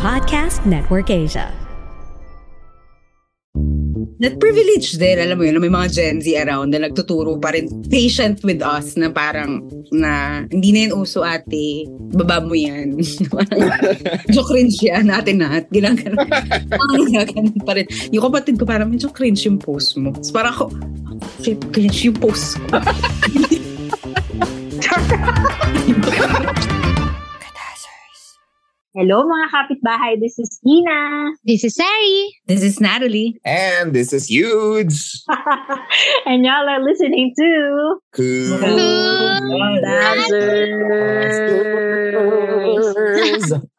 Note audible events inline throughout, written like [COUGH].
Podcast Network Asia. That privilege din, alam mo yun, may mga Gen Z around na nagtuturo pa rin patient with us na parang na hindi na yun uso ate, baba mo yan. [LAUGHS] medyo [LAUGHS] cringe yan natin na at ginaganon [LAUGHS] pa rin. Yung kapatid ko parang medyo cringe yung post mo. So parang ako, shit, cringe yung post ko. Hello mga kapitbahay, this is Ina. This is Sari. This is Natalie. And this is huge. [LAUGHS] and y'all are listening to Cool. [LAUGHS]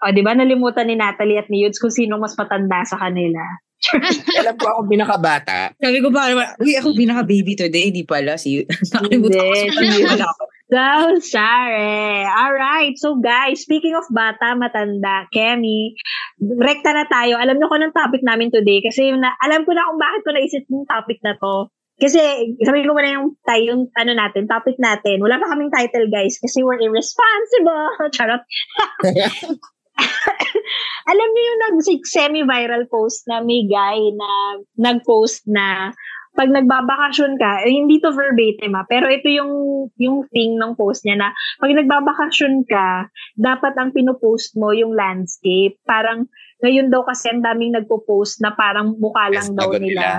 O, di ba nalimutan ni Natalie at ni Yudes kung sino mas matanda sa kanila? Alam ko ako pinakabata. Sabi ko pa, uy, ako pinaka-baby today. Hindi pala. Si, [LAUGHS] nakalimutan ko. [LAUGHS] So sorry. Alright. So guys, speaking of bata, matanda, Kemi, rekta na tayo. Alam niyo ko ng topic namin today kasi na, alam ko na kung bakit ko naisip yung topic na to. Kasi, sabi ko muna yung, tayo, yung ano natin, topic natin. Wala pa kaming title, guys, kasi we're irresponsible. [LAUGHS] Charot. [LAUGHS] alam niyo yung nag semi-viral post na may guy na nag-post na pag nagbabakasyon ka, eh, hindi to verbatim ah, pero ito yung yung thing ng post niya na pag nagbabakasyon ka, dapat ang pinopost mo yung landscape. Parang ngayon daw kasi ang daming nagpo-post na parang mukha lang Yes, daw nila. nila.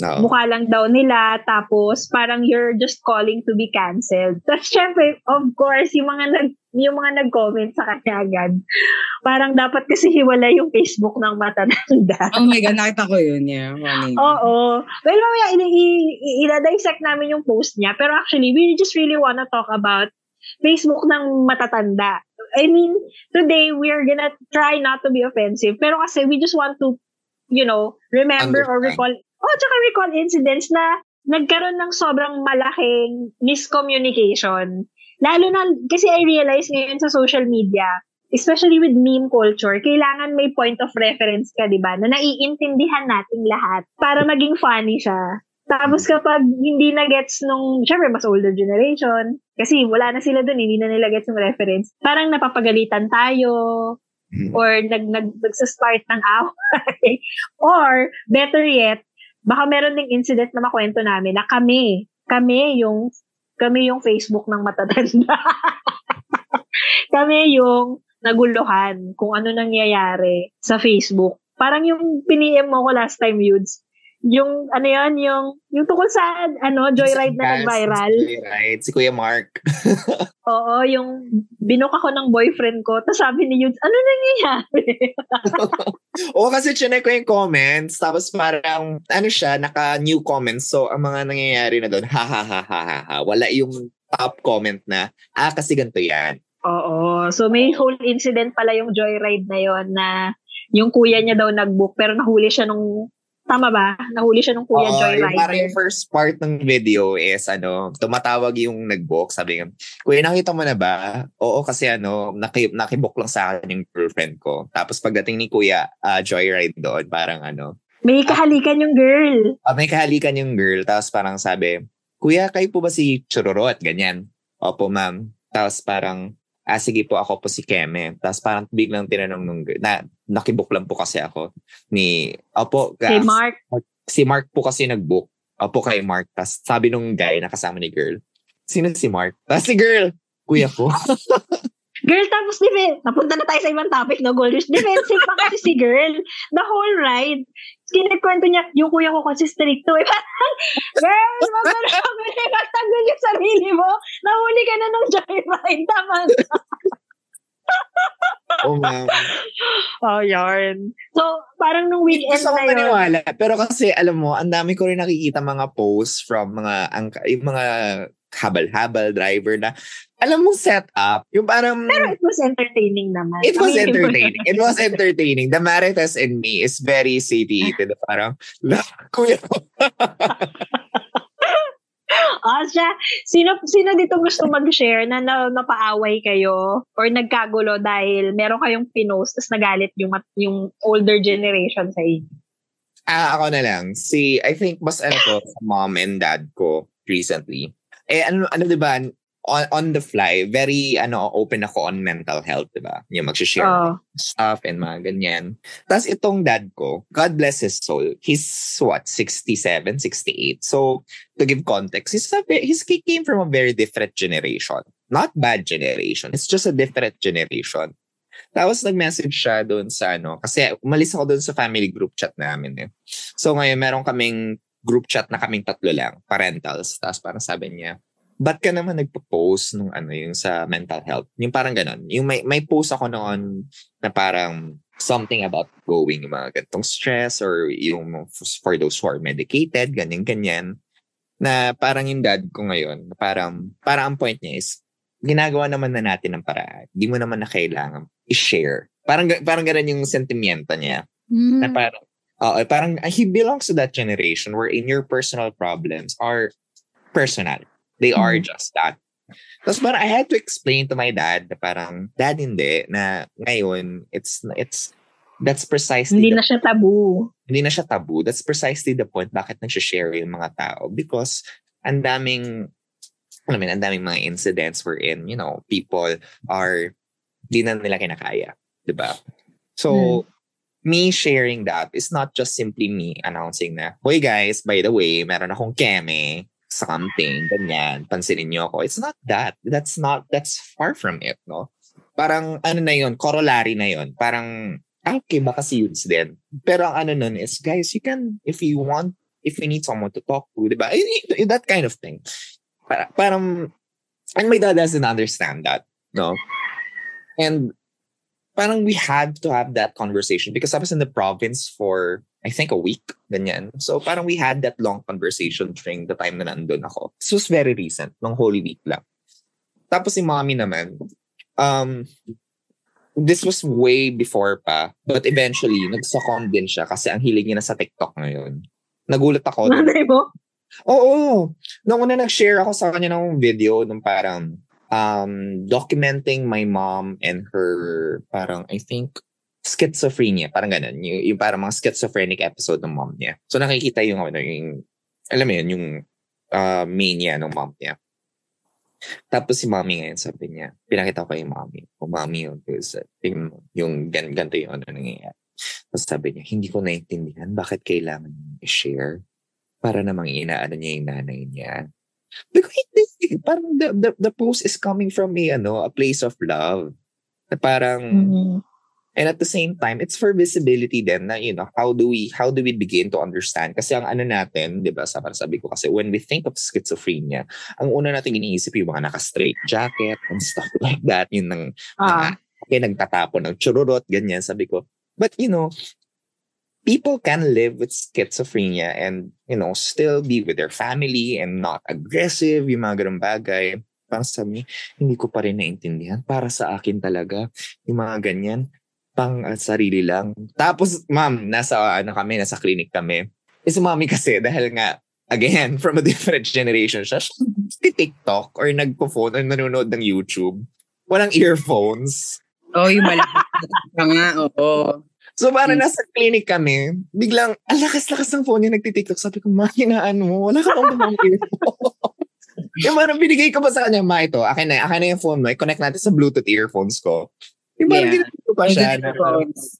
No. Mukha lang daw nila, tapos parang you're just calling to be canceled. [LAUGHS] Tapos syempre, of course, yung mga nag yung mga nag-comment sa kanya agad, parang dapat kasi hiwala yung Facebook ng matatanda. [LAUGHS] Oh my God, nakita ko yun. Yeah, morning. Oo. Well, mamaya, i- i- i- ina-dissect namin yung post niya. Pero actually, we just really wanna talk about Facebook ng matatanda. I mean, today, we're gonna try not to be offensive. Pero kasi we just want to, you know, remember or Understand. recall, oh, tsaka recall incidents na nagkaroon ng sobrang malaking miscommunication. Lalo na, kasi I realize ngayon sa social media, especially with meme culture, kailangan may point of reference ka, di ba? Na naiintindihan nating lahat para maging funny siya. Tapos kapag hindi na gets nung, syempre mas older generation, kasi wala na sila dun, hindi na nila gets yung reference, parang napapagalitan tayo, Mhm. or nag, nag, nagsastart ng away. [LAUGHS] or, better yet, baka meron ding incident na makwento namin na kami, kami yung, kami yung Facebook ng matatanda. [LAUGHS] kami yung naguluhan kung ano nangyayari sa Facebook. Parang yung piniem mo ko last time, Yudes, yung ano yan, yung, yung tungkol sa ano, joyride na nag-viral. Joyride. Si Kuya Mark. [LAUGHS] Oo, yung binuk ako ng boyfriend ko. Tapos sabi ni Yudes, ano nangyayari? [LAUGHS] Oo, kasi chinek ko yung comments. Tapos parang, ano siya, naka-new comments. So, ang mga nangyayari na doon, ha ha ha ha ha ha. Wala yung top comment na, ah, kasi ganito yan. Oo. So may whole incident pala yung joyride na yon na yung kuya niya daw nag-book pero nahuli siya nung tama ba? Nahuli siya nung kuya yung joyrider. parang yung first part ng video is ano, tumatawag yung nag-book. Sabi nga, Kuya, nakita mo na ba? Oo, kasi ano, naki, nakibook lang sa akin yung girlfriend ko. Tapos pagdating ni Kuya, ah, joyride doon, parang ano, May kahalikan yung girl. ah, may kahalikan yung girl. Tapos parang sabi, Kuya, kayo po ba si Chururot? Ganyan. Opo, ma'am. Tapos parang, ah, sige po, ako po si Keme. Tapos parang biglang tinanong nung na, nakibook lang po kasi ako ni, opo, Kay ah, Mark. si Mark po kasi nag-book. Opo kay Mark. Tapos sabi nung guy na kasama ni girl, sino si Mark? Tapos si girl, kuya ko. [LAUGHS] Girl, tapos defense. Napunta na tayo sa ibang topic, no? Gold rush. Defensive pa kasi si girl. The whole ride. Kinikwento niya, yung kuya ko kasi stricto. [LAUGHS] Eh, parang, girl, wag mo na kami magtanggol yung sarili mo. Nahuli ka na ng joyride. [LAUGHS] Tama na. [LAUGHS] oh, ma'am. Oh, yarn. So, parang nung weekend Gusto na yun. maniwala. Pero kasi, alam mo, ang dami ko rin nakikita mga posts from mga, ang, mga habal-habal driver na alam mo set up yung parang Pero it was entertaining naman. it was entertaining it was entertaining the Marites and me is very satiated [LAUGHS] parang kuya [LAUGHS] Ah, siya. Sino, sino dito gusto mag-share na, na napaaway kayo or nagkagulo dahil meron kayong pinost tapos nagalit yung, mat- yung older generation sa inyo? Ah, ako na lang. Si, I think, mas ano to, sa mom and dad ko recently. Eh, ano, ano diba, on, on the fly, very, ano, open ako on mental health, diba? Yung mag-share Oh. stuff and mga ganyan. Tapos itong dad ko, God bless his soul, he's what, 67, 68. So, to give context, he's, a, he's, he came from a very different generation. Not bad generation. It's just a different generation. Tapos nag-message siya doon sa ano, kasi umalis ako doon sa family group chat namin eh. So ngayon meron kaming group chat na kaming tatlo lang, parentals. Tapos parang sabi niya, ba't ka naman nagpo-post nung ano, yung sa mental health? Yung parang ganon. Yung may, may post ako noon na parang something about going yung mga ganitong stress or yung for those who are medicated, ganyan-ganyan. Na parang yung dad ko ngayon, parang, parang ang point niya is, ginagawa naman na natin ng paraan. Hindi mo naman na kailangan i-share. Parang, parang ganun yung sentimiento niya. Na parang, oo, parang uh, he belongs to that generation wherein your personal problems are personal. They are just that. Tapos parang I had to explain to my dad na parang, dad hindi, na ngayon, it's, it's, that's precisely Hindi the na siya tabu. hindi na siya taboo. That's precisely the point bakit nagsha-share yung mga tao. Because ang daming, I mean, ang daming mga incidents wherein, you know, people are, di na nila kinakaya. Diba? So, me sharing that is not just simply me announcing na, Hoy guys, by the way, meron akong keme, something, ganyan, pansinin niyo ako. It's not that. That's not, that's far from it, no? Parang, ano na yun, corollary na yun. Parang, ah, okay, baka si Yudes din. Pero ang ano nun is, guys, you can, if you want, if you need someone to talk to, di ba? Eh, That kind of thing. Para, parang, and my dad doesn't understand that, no? And parang we had to have that conversation because I was in the province for, I think, a week, ganyan. So parang we had that long conversation during the time na nandun ako. This was very recent, nung Holy Week lang. Tapos si mommy naman, um, this was way before pa, but eventually, nagsakon din siya kasi ang hilig niya na sa TikTok ngayon. Nagulat ako. Nanay mo? Oo. Nung una nag-share ako sa kanya ng video nung parang um, documenting my mom and her parang, I think, schizophrenia. Parang ganun. Yung, yung parang mga schizophrenic episode ng mom niya. So nakikita yung, ano, yung alam mo yun, yung uh, mania ng mom niya. Tapos si mommy ngayon sabi niya, pinakita ko kay mommy. O mommy yun, tingnan mo, yung gan ganito yung ano nangyayari. Tapos sabi niya, hindi ko naintindihan bakit kailangan i-share para namang inaano niya yung nanay niya. Because hindi, parang the, the, the post is coming from a, ano, a place of love. Na parang, Mhm. and at the same time, it's for visibility then na, you know, how do we, how do we begin to understand? Kasi ang ano natin, di ba, sa parang sabi ko kasi, when we think of schizophrenia, ang una natin iniisip yung mga naka-straight jacket and stuff [LAUGHS] like that, yung nang, Ah. okay, nagtatapon ng chururot, ganyan, sabi ko. But, you know, people can live with schizophrenia and, you know, still be with their family and not aggressive, yung mga ganun bagay. Parang sabi hindi ko pa rin naintindihan. Para sa akin talaga, yung mga ganyan, pang uh, sarili lang. Tapos, ma'am, nasa, ano kami, nasa clinic kami. Eh, si mami kasi, [LAUGHS] dahil nga, again, [LAUGHS] from a different generation siya, siya TikTok or nagpo-phone or nanonood ng YouTube. Walang earphones. Oh, yung malaki [LAUGHS] ka nga, oo. So parang Mm. nasa clinic kami, biglang, ang lakas-lakas ng phone niya nagtitiktok. Sabi ko, ma, hinaan mo. Wala ka bang [LAUGHS] earphone? yung parang binigay ko pa sa kanya, ma, ito, akin na, akin na yung phone mo. I-connect natin sa Bluetooth earphones ko. Yung parang Yeah. ginagawa ko pa siya.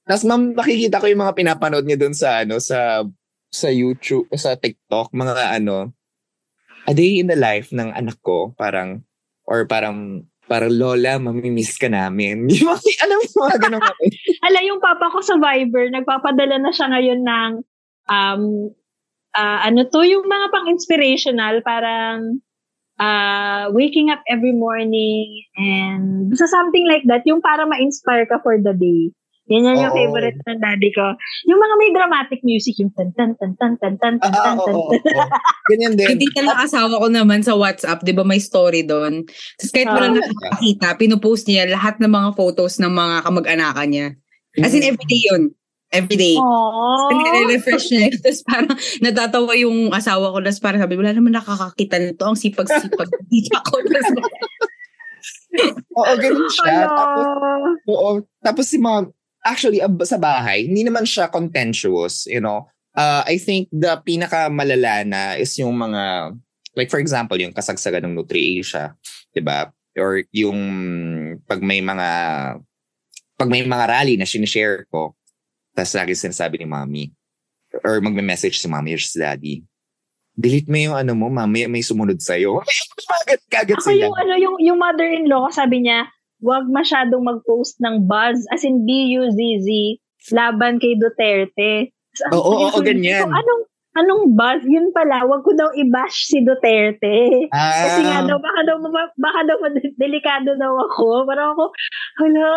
Tapos ma'am, nakikita ko yung mga pinapanood niya dun sa, ano, sa, sa YouTube, sa TikTok, mga ano, a day in the life ng anak ko, parang, or parang, parang lola, mamimiss ka namin. [LAUGHS] Yung mga, alam mo, ganun. [LAUGHS] Ala, yung papa ko sa Viber, nagpapadala na siya ngayon ng, um, ah, ano to, yung mga pang-inspirational, parang, uh, waking up every morning, and basta something like that, yung para ma-inspire ka for the day. Yan yan yung favorite ng daddy ko. Yung mga may dramatic music, yung tan tan tan tan tan tan tan Ah, tan tan. oo. [LAUGHS] Ganyan din. Hindi ka lang asawa ko naman sa WhatsApp, di ba may story doon. Tapos kahit wala Ah. nakakita, pinupost niya lahat ng mga photos ng mga kamag-anakan niya. As in, everyday yun. Everyday. Aww. Nire-refresh niya. Tapos parang natatawa yung asawa ko. Tapos parang sabi, wala naman nakakakita nito. Ang sipag-sipag. [LAUGHS] Hindi ako. Tapos, Oo, ganun siya. Tapos, oo. Tapos si mom, actually, ab- sa bahay, hindi naman siya contentious, you know. Uh, I think the pinakamalala na is yung mga, like for example, yung kasagsagan ng Nutri-Asia, di ba? Or yung pag may mga, pag may mga rally na sinishare ko, tapos lagi sinasabi ni mommy, or magme-message si mommy or si daddy, delete mo yung ano mo, mami, may sumunod sa'yo. [LAUGHS] Kagat, kagat Ako sila. yung ano yung yung mother-in-law ko sabi niya, wag masyadong mag-post ng buzz as in B-U-Z-Z laban kay Duterte. Oo, oo, ko, ganyan. Anong anong buzz? Yun pala, wag ko daw i-bash si Duterte. Kasi nga Ah. daw, baka daw, baka daw, delikado daw ako. Parang ako, hello,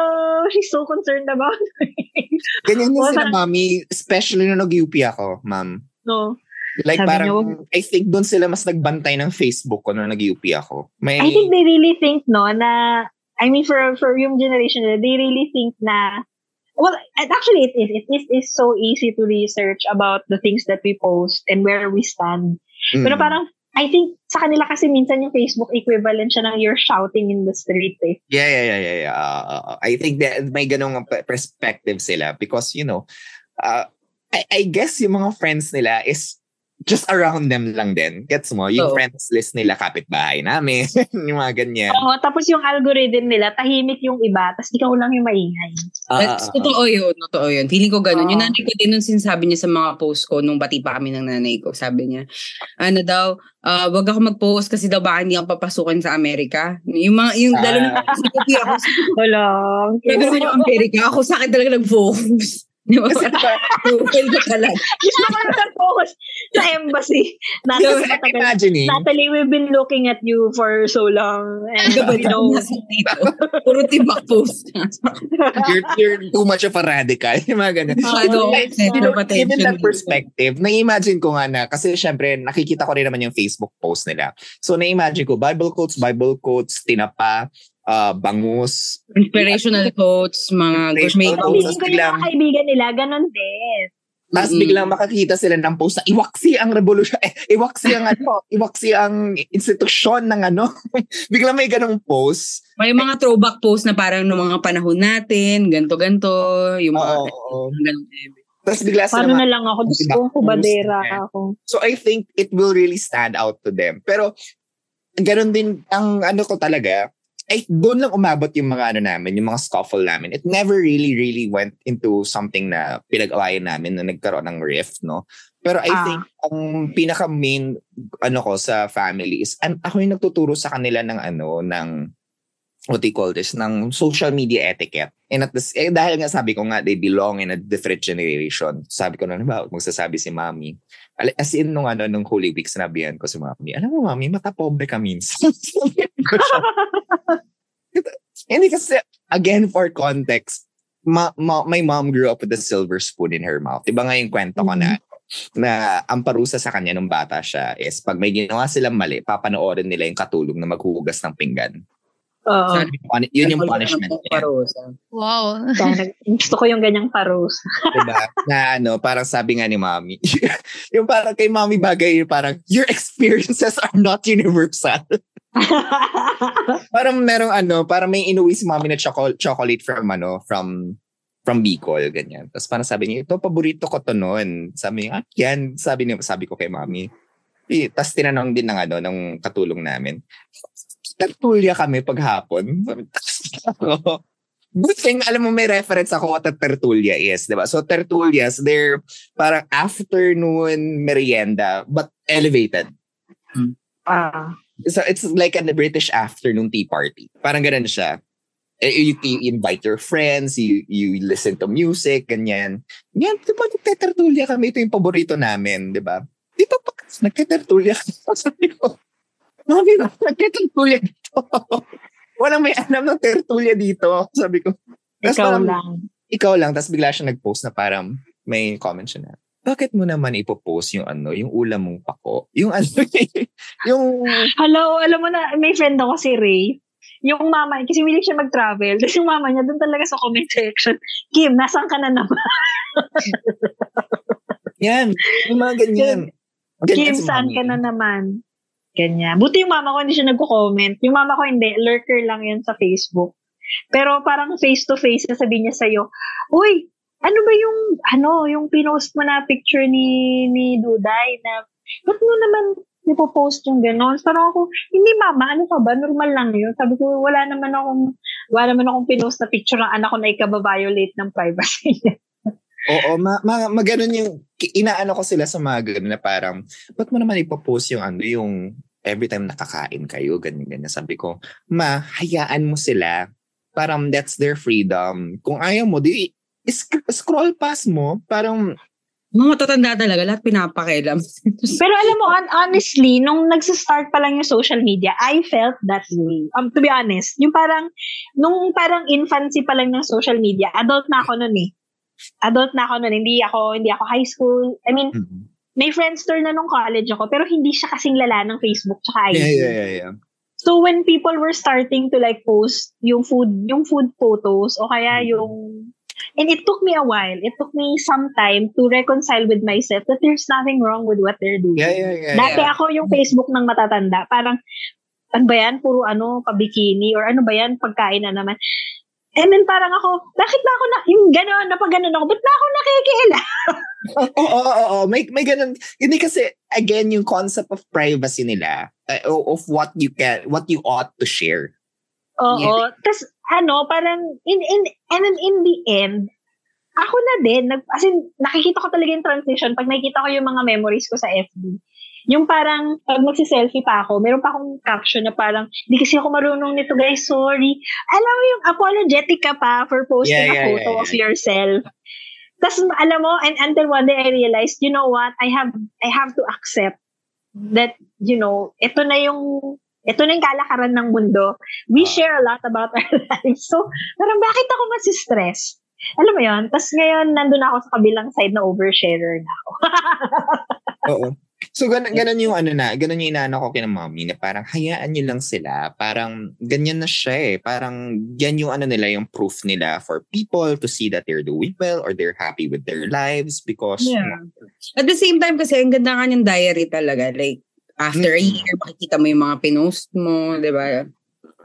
she's so concerned about [LAUGHS] me. Ganyan din Oo, sila, mami. Especially nung nag-UP ako, ma'am. no. Like Sabi parang, wag- I think doon sila mas nagbantay ng Facebook ko nung nag-UP ako. May, I think they really think, no, na, I mean, for, for yung generation they really think na, well, actually, it is, it is, is so easy to research about the things that we post and where we stand. Mm. Pero parang, I think, sa kanila kasi minsan yung Facebook equivalent siya ng you're shouting in the street eh. Yeah, yeah, yeah, yeah. yeah. Uh, uh, uh, I think that may ganong pe- perspective sila because, you know, uh, I, I guess yung mga friends nila is just around them lang din. Gets mo? Yung Oo. friends list nila, kapitbahay namin. [LAUGHS] yung mga ganyan. Oo, tapos yung algorithm nila, tahimik yung iba, tapos ikaw lang yung maingay. Ah. totoo yun, totoo yun. Feeling ko ganun. Yung Oo. nanay ko din nung sinasabi niya sa mga post ko, nung bati pa kami ng nanay ko, sabi niya, ano daw, ah, wag ako mag-post kasi daw baka hindi ako papasukin sa Amerika. Yung mga, yung, lalo na kasi ako, Wala. naman yung Amerika, ako sa akin talaga nag-focus. Di ba? Kasi diba, Profile ko talaga. Gusto ko na focus sa embassy. Natalie, I'm imagining, Natalie, we've been looking at you for so long. And, Diba, you know, dito. Puro tibak post. [LAUGHS] you're, you're too much of a radical. Yung mga ganun. Masyado Like, center you know, of attention given that perspective, na-imagine ko nga na, kasi syempre, nakikita ko rin naman yung Facebook post nila. So, na-imagine ko, Bible quotes, Bible quotes, tinapa, uh, bangus. Inspirational quotes, mga gourmet quotes. yung mga kaibigan nila, ganun din. Tapos Mm-mm. biglang makakita sila ng post na iwaksi ang revolusyon, eh, iwaksi ang ano, [LAUGHS] iwaksi ang institusyon ng ano. [LAUGHS] biglang may ganong post. May mga throwback post na parang noong mga panahon natin, ganto-ganto, yung mga oo. ganun. Tapos bigla sila Paano na lang ako? Diyos Diba? ko, kubadera Yeah. ako. So I think it will really stand out to them. Pero ganun din ang ano ko talaga, ay doon lang umabot yung mga ano namin, yung mga scuffle namin. It never really really went into something na pinag-awayan namin na nagkaroon ng rift, no? Pero I Ah. think ang pinaka main ano ko sa family is an, ako yung nagtuturo sa kanila ng ano ng what you call this, ng social media etiquette. And at this, eh, dahil nga sabi ko nga, they belong in a different generation. Sabi ko na, ba, magsasabi si mami. As in, nung, ano, nung Holy Week, sinabihan ko si mami, alam mo mami, mata pobre ka minsan. [LAUGHS] [LAUGHS] Hindi kasi, again, for context, ma, ma, my mom grew up with a silver spoon in her mouth. Diba nga yung kwento ko na, na ang parusa sa kanya nung bata siya is pag may ginawa silang mali, papanoorin nila yung katulong na maghuhugas ng pinggan. Puni- yun yung punishment niya. Parusa. Wow. Gusto ko yung ganyang parus. diba? Na ano, parang sabi nga ni mami, [LAUGHS] yung parang kay mami bagay, yung parang, your experiences are not universal. [LAUGHS] parang merong ano, parang may inuwi si mami na chocolate, chocolate from ano, from from Bicol, ganyan. Tapos parang sabi niya, ito, paborito ko to noon. Sabi niya, ah, yan. Sabi, niya, sabi ko kay mami. Eh, Tapos tinanong din ng ano, ng katulong namin. Tertulia kami paghapon. Ako, Good thing, alam mo, may reference ako what a tertulia is, di ba? So, tertulias, they're parang afternoon merienda, but elevated. Ah. So, it's like a British afternoon tea party. Parang ganun siya. Eh, You, you invite your friends, you, you listen to music, ganyan. Yan, di ba, nagtetertulia kami. Ito yung paborito namin, di ba? Di ba, pag nagtetertulia kami, [LAUGHS] sabi ko, Mami, nagtetertulia dito. [LAUGHS] Walang may alam ng tertulia dito. Sabi ko. Tapos Ikaw parang, lang. ikaw lang, tapos bigla siya nag-post na parang may comment siya na, bakit mo naman ipopost yung ano, yung ulam mong pako? Yung ano, [LAUGHS] yung... Hello, alam mo na, may friend ako si Ray. Yung mama, kasi willing siya mag-travel. [LAUGHS] Tapos yung mama niya, doon talaga sa comment section, Kim, nasan ka na naman? Yan, yung mga ganyan. Kim, saan ka na naman? Ganyan. Buti yung mama ko hindi siya nagko-comment. Yung mama ko hindi, lurker lang yan sa Facebook. Pero parang face-to-face, sasabihin niya sa'yo, Uy, ano ba yung, ano, yung pinost mo na picture ni, ni Duday na, ba't mo naman ipopost yung gano'n? Parang ako, hindi mama, ano ka ba? Normal lang yun. Sabi ko, wala naman akong, wala naman akong pinost na picture ng anak ko na ikababiolate ng privacy niya. [LAUGHS] Oo, ma, ma, ma ganun yung, inaano ko sila sa mga ganun na parang, ba't mo naman ipopost yung ano, yung every time nakakain kayo, ganyan, ganyan. Sabi ko, ma, hayaan mo sila. Parang that's their freedom. Kung ayaw mo, di, sk- scroll past mo. Parang, Mga matatanda talaga, lahat pinapakialam. [LAUGHS] Pero alam mo, on, honestly, nung nagsistart pa lang yung social media, I felt that way. Um, to be honest, yung parang, nung parang infancy pa lang ng social media, adult na ako nun eh. Adult na ako nun, hindi ako, hindi ako high school. I mean, mm, may friendster na nung college ako, pero hindi siya kasing lala ng Facebook tsaka IG. yeah, yeah, yeah, yeah. So when people were starting to like post yung food, yung food photos o kaya Mm. yung and it took me a while. It took me some time to reconcile with myself that there's nothing wrong with what they're doing. Yeah, yeah, yeah. Dati yeah. ako yung Facebook ng matatanda. Parang, ano ba yan? Puro ano, pabikini or ano ba yan? Pagkain na naman. And then parang ako, bakit ba ako na, yung gano'n, na pag gano'n ako, ba't ba ako nakikiila? Oo, [LAUGHS] oo, oo, oo. May, may ganun. Hindi kasi, again, yung concept of privacy nila, uh, of what you can, what you ought to share. Oo. Tapos, ano, parang, in, in, and then in the end, ako na din, nag, as in, nakikita ko talaga yung transition pag nakikita ko yung mga memories ko sa FB. Yung parang, pag magsiselfie pa ako, meron pa akong caption na parang, di kasi ako marunong nito guys, sorry. Alam mo yung apologetic ka pa for posting Yeah, a yeah, photo yeah, of yourself. Tapos, alam mo, and until one day I realized, you know what, I have, I have to accept that, you know, ito na yung ito na yung kalakaran ng mundo. We Ah. share a lot about our [LAUGHS] lives. So, parang bakit ako masistress? Alam mo yon Tapos ngayon, nandun ako sa kabilang side na oversharer na ako. [LAUGHS] Oo. So, ganun, ganun yung ano na, ganun yung inaano ko kina mommy na parang hayaan nyo lang sila. Parang ganyan na siya eh. Parang yan yung ano nila, yung proof nila for people to see that they're doing well or they're happy with their lives because Yeah. At the same time kasi, ang ganda nga ng diary talaga. Like, after a Mm. year, makikita mo yung mga pinost mo, di ba?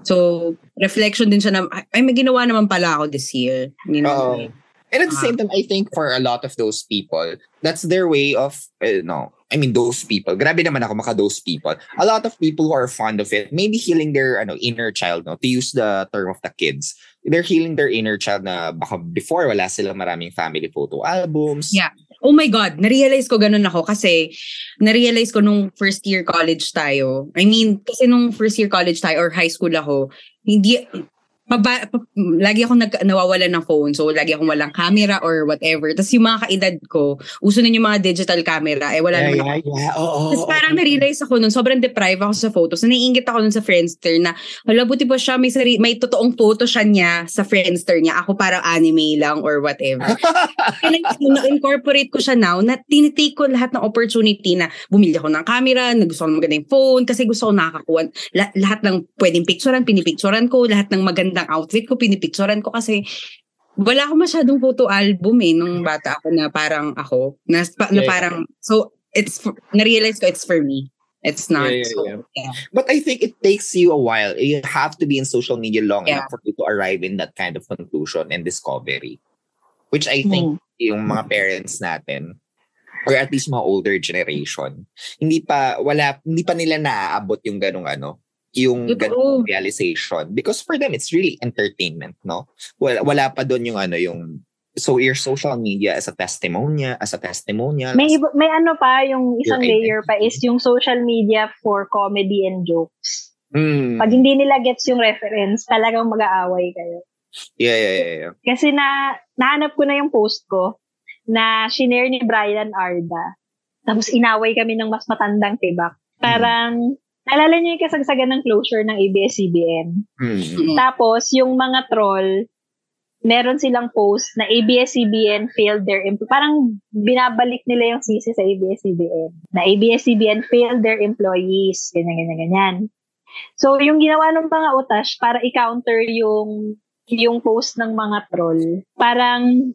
So, reflection din siya na, ay, may ginawa naman pala ako this year. You know? Oo. And at the same time, I think for a lot of those people, that's their way of, uh, no, I mean, those people. Grabe naman ako maka those people. A lot of people who are fond of it, maybe healing their ano, inner child, no? To use the term of the kids. They're healing their inner child na baka before wala silang maraming family photo albums. Yeah. Oh my God, narealize ko ganun ako kasi narealize ko nung first year college tayo. I mean, kasi nung first year college tayo or high school ako, hindi, paba, pa- lagi akong nag, nawawala ng phone. So, lagi akong walang camera or whatever. Tapos yung mga kaedad ko, uso na yung mga digital camera. Eh, wala yeah, naman yeah, yeah. Oo. Tapos parang na-realize ako nun, sobrang deprive ako sa photos. Naiingit ako nun sa Friendster na, hala, buti pa siya, may, sari- may totoong photo siya niya sa Friendster niya. Ako parang anime lang or whatever. [LAUGHS] Na-incorporate ko siya now na tinitake ko lahat ng opportunity na bumili ako ng camera, na gusto ko ng magandang phone, kasi gusto ko nakakakuha. La- lahat ng pwedeng picturean, pinipicturean ko. Lahat ng magandang outfit ko, pinipicturean ko kasi wala ako masyadong photo album eh nung bata ako na parang ako. Na, na parang, so it's, for- na-realize ko it's for me. It's not. Yeah, yeah, so, yeah. yeah. But I think it takes you a while. You have to be in social media long Yeah. enough for you to arrive in that kind of conclusion and discovery. Which I think yung mga parents natin, or at least mga older generation, hindi pa, wala, hindi pa nila naaabot yung ganong ano, yung ganong realization. Because for them, it's really entertainment, no? Wala, wala pa doon yung ano, yung, so your social media as a testimonial, as a testimonial. May, iba- may ano pa, yung isang layer pa is yung social media for comedy and jokes. Mm. Pag hindi nila gets yung reference, talagang mag-aaway kayo. Yeah, yeah, yeah, yeah. Kasi na, nahanap ko na yung post ko na shinare ni Brian Arda. Tapos inaway kami ng mas matandang tibak. Parang, naalala niyo yung kasagsagan ng closure ng ABS-CBN. Mm. Mm. Tapos, yung mga troll, meron silang post na ABS-CBN failed their, em- parang binabalik nila yung sisi sa ABS-CBN. Na ABS-CBN failed their employees. Ganyan, ganyan, ganyan. So, yung ginawa ng mga utash para i-counter yung yung post ng mga troll, parang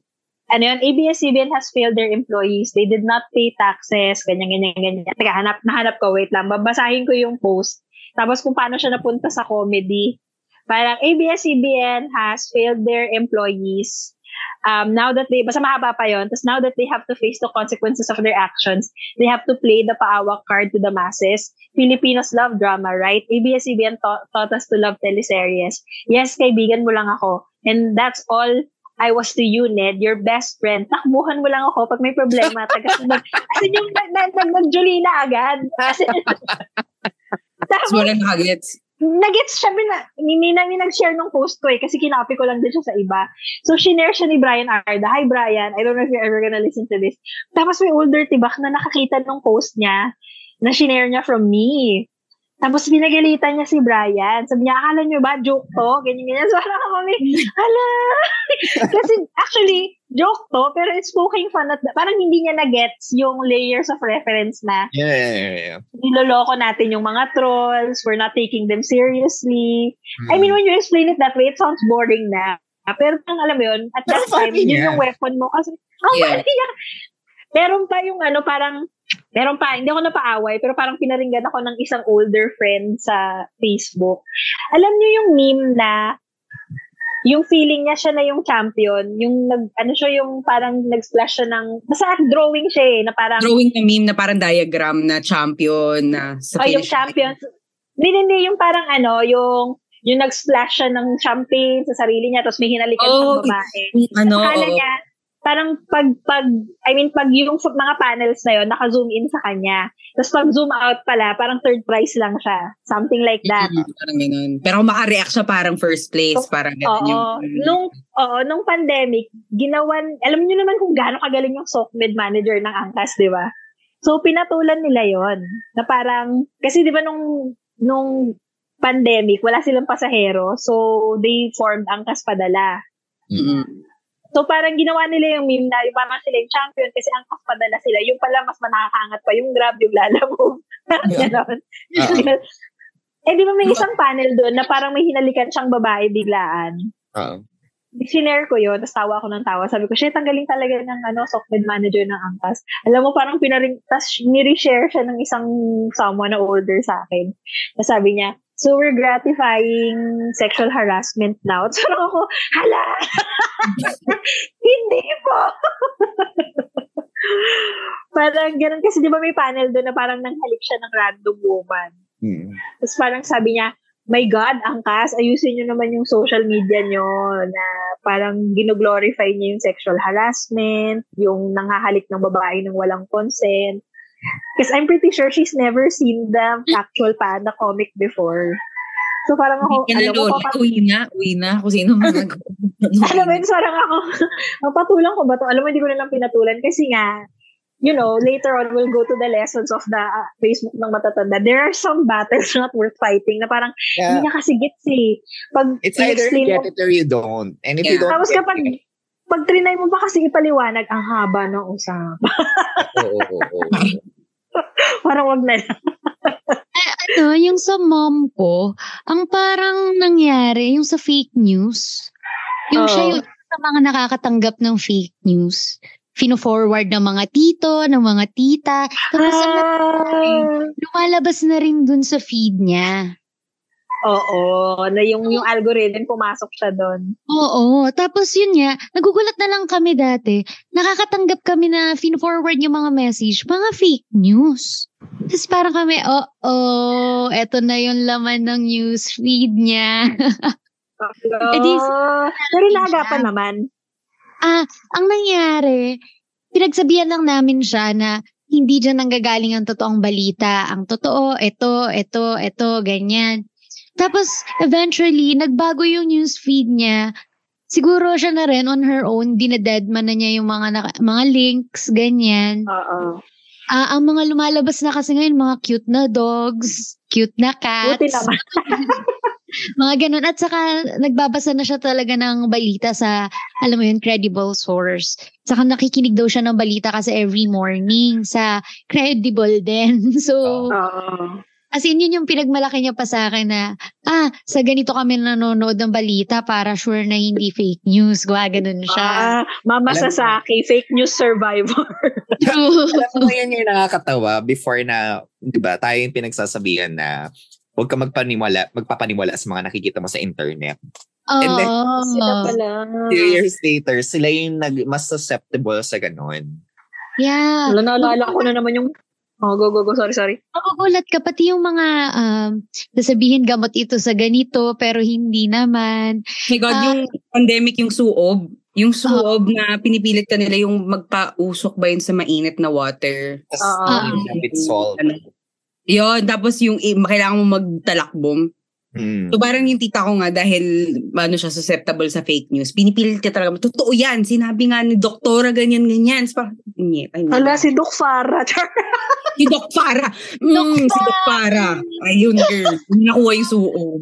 ano yun, ABS-CBN has failed their employees. They did not pay taxes, ganyan, ganyan, ganyan. Teka, hanap, nahanap ko, wait lang. Babasahin ko yung post. Tapos kung paano siya napunta sa comedy. Parang ABS-CBN has failed their employees. Um, now that they, basta mahaba pa yon, tapos now that they have to face the consequences of their actions, they have to play the paawak card to the masses. Filipinos love drama, right? ABS-CBN taught, taught us to love teleseries. Yes, kaibigan mo lang ako. And that's all I was to you, Ned, your best friend. Takbuhan mo lang ako pag may problema. [LAUGHS] Taga, nag, as in yung nag, nag, nag, nag-Julina agad. As in, [LAUGHS] Tapos wala nakagets. Nagets siya, mina, hindi namin nag-share ng post ko eh, kasi kinapi ko lang din siya sa iba. So, shinare siya ni Brian Arda. Hi, Brian. I don't know if you're ever gonna listen to this. Tapos may older tibak na nakakita ng post niya, na shinare niya from me. Tapos pinagalitan niya si Brian. Sabi niya, akala niyo ba, joke to? Ganyan, ganyan. So, parang kami, [LAUGHS] hala. [LAUGHS] Kasi, actually, joke to, pero it's poking fun at, parang hindi niya na-gets yung layers of reference na Yeah, yeah, yeah. yeah. niloloko natin yung mga trolls, we're not taking them seriously. I Hmm. mean, when you explain it that way, it sounds boring na. Pero ang alam mo yun, at that time, funny yun yung weapon mo. Kasi, oh, Yeah. [LAUGHS] yeah. niya. Meron pa yung ano, parang, meron pa, hindi ako napaaway, pero parang pinaringgan ako ng isang older friend sa Facebook. Alam niyo yung meme na, yung feeling niya siya na yung champion, yung nag, ano siya yung parang nag-splash siya ng, basta drawing siya eh, na parang, Drawing na meme na parang diagram na champion na sa Oh, yung finish champions. Hindi, hindi, yung parang ano, yung yung nag-splash siya ng champagne sa sarili niya tapos may hinalikan Oh, siyang babae. Ano, Akala niya, parang pag, pag, I mean, pag yung mga panels na yun, naka-zoom in sa kanya. Tapos pag zoom out pala, parang third prize lang siya. Something like that. Mm, parang ganun. Pero makareact siya parang first place, parang ganun Oo. yung... Nung, oo, nung pandemic, ginawan, alam niyo naman kung gaano kagaling yung SOCMED manager ng Angkas, di ba? So, pinatulan nila yon Na parang, kasi di ba nung, nung pandemic, wala silang pasahero. So, they formed Angkas Padala. Mm-mm. So, parang ginawa nila yung meme na yung parang sila yung champion kasi Angkas Padala sila. Yung pala, mas manakakangat pa yung grab, yung lalamove. [LAUGHS] Ganon. eh, di ba may isang panel doon na parang may hinalikan siyang babae biglaan Oo. sinare ko yun, tapos tawa ako ng tawa. Sabi ko, shit, ang galing talaga ng ano, software manager ng Angkas. Alam mo, parang pinaring, tapos nireshare siya ng isang someone na older sa akin. Na sabi niya, so we're gratifying sexual harassment now. [LAUGHS] So ako, hala! [LAUGHS] Hindi po! [LAUGHS] parang ganun, kasi di ba may panel doon na parang nanghalik siya ng random woman. Hmm. Tapos parang sabi niya, my God, angkas, ayusin niyo naman yung social media niyo na parang gino-glorify niyo yung sexual harassment, yung nanghahalik ng babae ng walang consent. Because I'm pretty sure she's never seen the actual panda comic before. So parang ako, na, alam mo, Lola. papat- Uwi na, uwi na. Kung sino man [LAUGHS] nag- alam mo, yun, parang ako, [LAUGHS] mapatulan ko ba to? Alam mo, hindi ko na lang pinatulan kasi nga, you know, later on, we'll go to the lessons of the uh, Facebook ng matatanda. There are some battles not worth fighting na parang, Yeah. hindi niya kasi gets eh. Pag It's either you mo- get it or you don't. And if you Yeah. don't Tapos get kapag, it, pag trinay mo pa kasi ipaliwanag, ang haba ng usap. [LAUGHS] oo, oo, oo. [LAUGHS] Parang wag na lang. [LAUGHS] ano, yung sa mom ko, ang parang nangyari, yung sa fake news, yung Oo. siya yung sa mga nakakatanggap ng fake news, fino-forward ng mga tito, ng mga tita, tapos ang Ah, lumalabas na rin dun sa feed niya. Oo, na yung, yung algorithm, pumasok siya doon. Oo. Tapos yun nga, nagugulat na lang kami dati. Nakakatanggap kami na fin-forward yung mga message, mga fake news. Tapos parang kami, oo, eto na yung laman ng news feed niya. [LAUGHS] Eh di, pero naagapan naman. ah, ang nangyari, pinagsabihan lang namin siya na hindi dyan nanggagaling ang totoong balita. Ang totoo, ito, ito, ito, ganyan. Tapos, eventually, nagbago yung news feed niya. Siguro siya na rin on her own, dinadedman na niya yung mga, naka- mga links, ganyan. Oo. Ah, ang mga lumalabas na kasi ngayon, mga cute na dogs, cute na cats. Buti naman. [LAUGHS] Mga ganun. At saka, nagbabasa na siya talaga ng balita sa, alam mo yun, credible source. Saka nakikinig daw siya ng balita kasi every morning sa credible din. [LAUGHS] So, Oo. As in, yun yung pinagmalaki niya pa sa akin na, ah, sa ganito kami nanonood ng balita para sure na hindi fake news. Gawa ganun siya. Ah, Mama Alam mo- Sasaki, fake news survivor. [LAUGHS] True. Alam mo yan yung nakakatawa before na, di ba, tayo yung pinagsasabihan na huwag ka magpaniwala, magpapaniwala sa mga nakikita mo sa internet. And then, Oo. Sila pala. Few years later, sila yung nag, mas susceptible sa ganun. Yeah. Wala, naalala ko na naman yung... Oh, go, go, go. Sorry, sorry. Magugulat ka pati yung mga um, sasabihin gamot ito sa ganito pero hindi naman. Oh my God, Ah. yung pandemic, yung suob. Yung suob na pinipilit ka nila yung magpausok ba yun sa mainit na water. Oo. yung with salt. Yun, tapos yung eh, kailangan mo magtalakbom. Mm. So parang yung tita ko nga dahil ano siya susceptible sa fake news, pinipilit ka talaga, totoo yan, sinabi nga ni doktora ganyan-ganyan. So parang, "Nyet, ay, Hala, si Doc Farah. Si Doc Farah. Mm, si Doc Farah. Ayun, girl. Nakuha yung suob.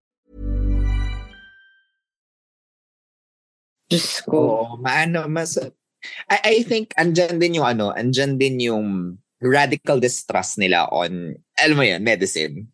Diyos ko. Oo, maano, mas, I, I think, andyan din yung ano, andyan din yung radical distrust nila on, alam mo yan, medicine.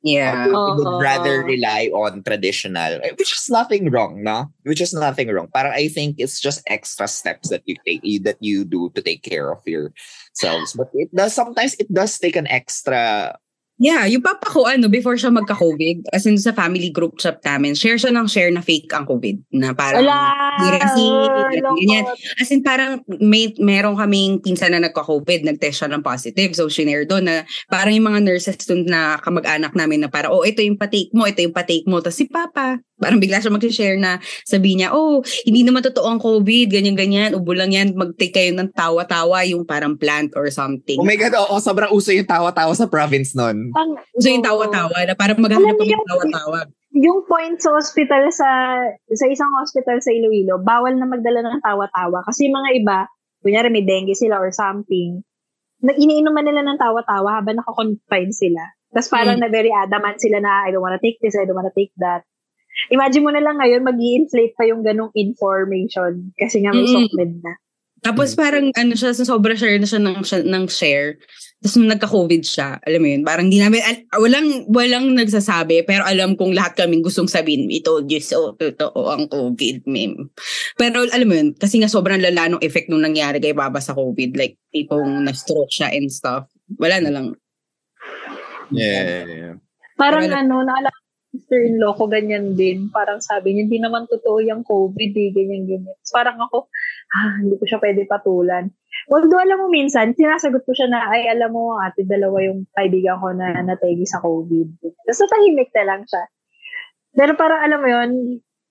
Yeah. They would Oo. rather rely on traditional, eh, which is nothing wrong, no? Which is nothing wrong. Parang I think it's just extra steps that you take, that you do to take care of yourselves. But it does, sometimes it does take an extra, Yeah, yung papa ko, ano, before siya magka-COVID, as in sa family group chat namin, share siya ng share na fake ang COVID. Na parang. Kasi, ganyan. As in, parang may, meron kaming pinsan na nagka-COVID, nag-test siya ng positive. So, shinare doon na parang yung mga nurses doon na kamag-anak namin na parang, oh, ito yung patake mo, ito yung patake mo. Tapos si Papa, parang bigla siya mag-share na sabi niya, oh, hindi naman totoo ang COVID, ganyan-ganyan, ubo lang yan, mag-take kayo ng tawa-tawa, yung parang plant or something. oh my God, oo, sobrang uso yung tawa-tawa sa province nun. Ang, So, yung tawa-tawa, na parang maghanap kami yung- tawa-tawa. yung point sa hospital sa sa isang hospital sa Iloilo, bawal na magdala ng tawa-tawa kasi yung mga iba, kunyari may dengue sila or something, na iniinuman nila ng tawa-tawa habang nakakonfine sila. Tapos parang Mm. na very adamant sila na I don't wanna take this, I don't wanna take that. Imagine mo na lang ngayon, mag inflate pa yung ganong information kasi nga may Mm. Na. Tapos parang ano siya, sa sobra share na siya ng, ng share. Tapos nung nagka-COVID siya, alam mo yun, parang di namin, al- walang, walang nagsasabi, pero alam kong lahat kaming gustong sabihin, we told you so, totoo ang COVID, meme. Pero alam mo yun, kasi nga sobrang lala nung effect nung nangyari kay Baba sa COVID, like, tipong na-stroke siya and stuff. Wala na lang. Yeah. Parang Wala- ano, naalala ko, sister-in-law ko ganyan din. Parang sabi niya, hindi naman totoo yung COVID, eh, ganyan-ganyan. Tapos Parang ako, ah, hindi ko siya pwede patulan. Although alam mo minsan, sinasagot ko siya na, ay alam mo, ate, dalawa yung kaibigan ko na nategi sa COVID. Tapos natahimik na lang siya. Pero parang alam mo yun,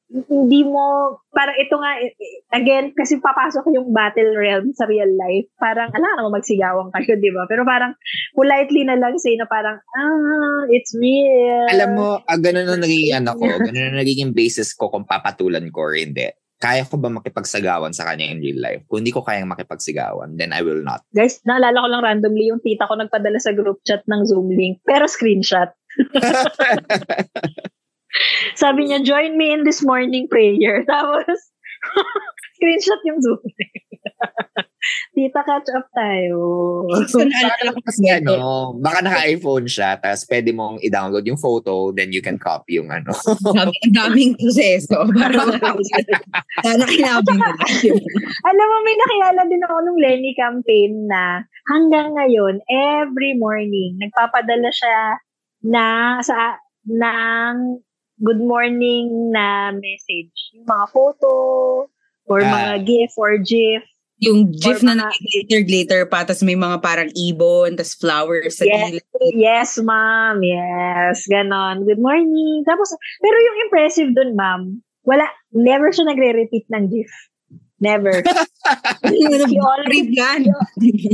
hindi mo, parang ito nga, eh, eh, again, kasi papasok yung battle realm sa real life. Parang, ala naman magsigawan kayo, di ba? Pero parang, politely na lang say na parang, ah, it's real. Alam mo, ah, ganun na naging ano ko, ganun na naging basis ko kung papatulan ko or hindi. Kaya ko ba makipagsagawan sa kanya in real life? Kung hindi ko kayang makipagsigawan, then I will not. Guys, naalala ko lang randomly yung tita ko nagpadala sa group chat ng Zoom link, pero screenshot. [LAUGHS] Sabi niya, join me in this morning prayer. [LAUGHS] Tapos, [LAUGHS] screenshot yung Zoom [LAUGHS] tita, catch up tayo. So, [LAUGHS] naalala ko Kasi ano, baka naka-iPhone siya, tapos pwede mong i-download yung photo, then you can copy yung ano. Sabi, ang daming proseso. Parang, sana kinabing nila. Alam mo, may nakilala din ako nung Lenny campaign na hanggang ngayon, every morning, nagpapadala siya na sa ng good morning na message. Yung mga photo or Ah. mga GIF or GIF Yung gif na nag-glitter-glitter pa, tapos may mga parang ibon, tapos flowers sa Yes, gilid. yes, ma'am. Yes, ganon. Good morning. Tapos, pero yung impressive dun, ma'am, wala, never siya nagre-repeat ng GIF. Never. [LAUGHS] He always-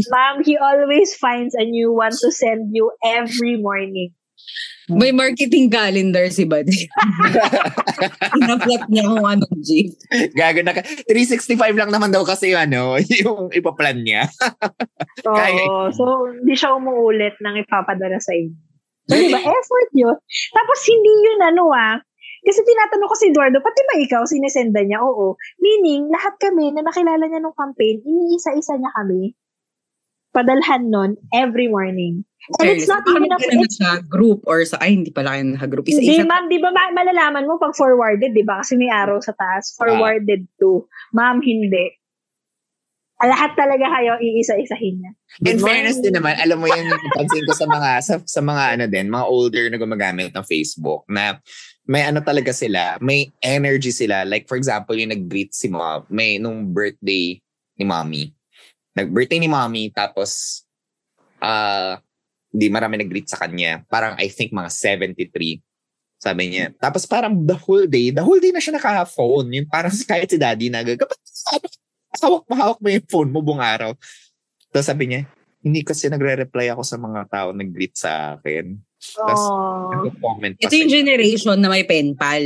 ma'am, he always finds a new one to send you every morning. May marketing calendar si Buddy. [LAUGHS] Inaplat niya kung anong gif. Gago na ka. 365 lang naman daw kasi yung ano, [LAUGHS] yung ipaplan niya. Kaya- Oo. So, hindi siya umuulit ng ipapadala sa inyo. So, di ba? [LAUGHS] Effort yun. Tapos, hindi yun ano ah. Kasi tinatanong ko si Eduardo, pati ba ikaw, sinesenda niya? Oo. Meaning, lahat kami na nakilala niya nung campaign, iniisa-isa niya kami. Padalhan nun every morning. And it's not even a, it's, sa group or sa, ay, hindi pala kayo naka-group. hindi Isa-isa. ma'am, di ba ma- malalaman mo pag forwarded, di ba? Kasi may arrow sa taas. Forwarded to. Ma'am, hindi. Ah, Lahat talaga kayo iisa-isahin niya. In fairness din naman, alam mo yun, napansin ko sa mga, sa, sa mga ano din, mga older na gumagamit ng Facebook na may ano talaga sila, may energy sila. Like for example, yung nag-greet si mom, may nung birthday ni mommy. Nag-birthday ni mommy, tapos, ah, hindi marami nag-greet sa kanya. Parang I think mga 73. Sabi niya. Tapos parang the whole day, the whole day na siya naka-phone. Yung parang kahit si daddy na, kapag hawak mo, hawak mo yung phone mo buong araw. Tapos sabi niya, hindi kasi nagre-reply ako sa mga tao nag-greet sa akin. Tapos, nag-comment pa Ito yung generation na may pen pal.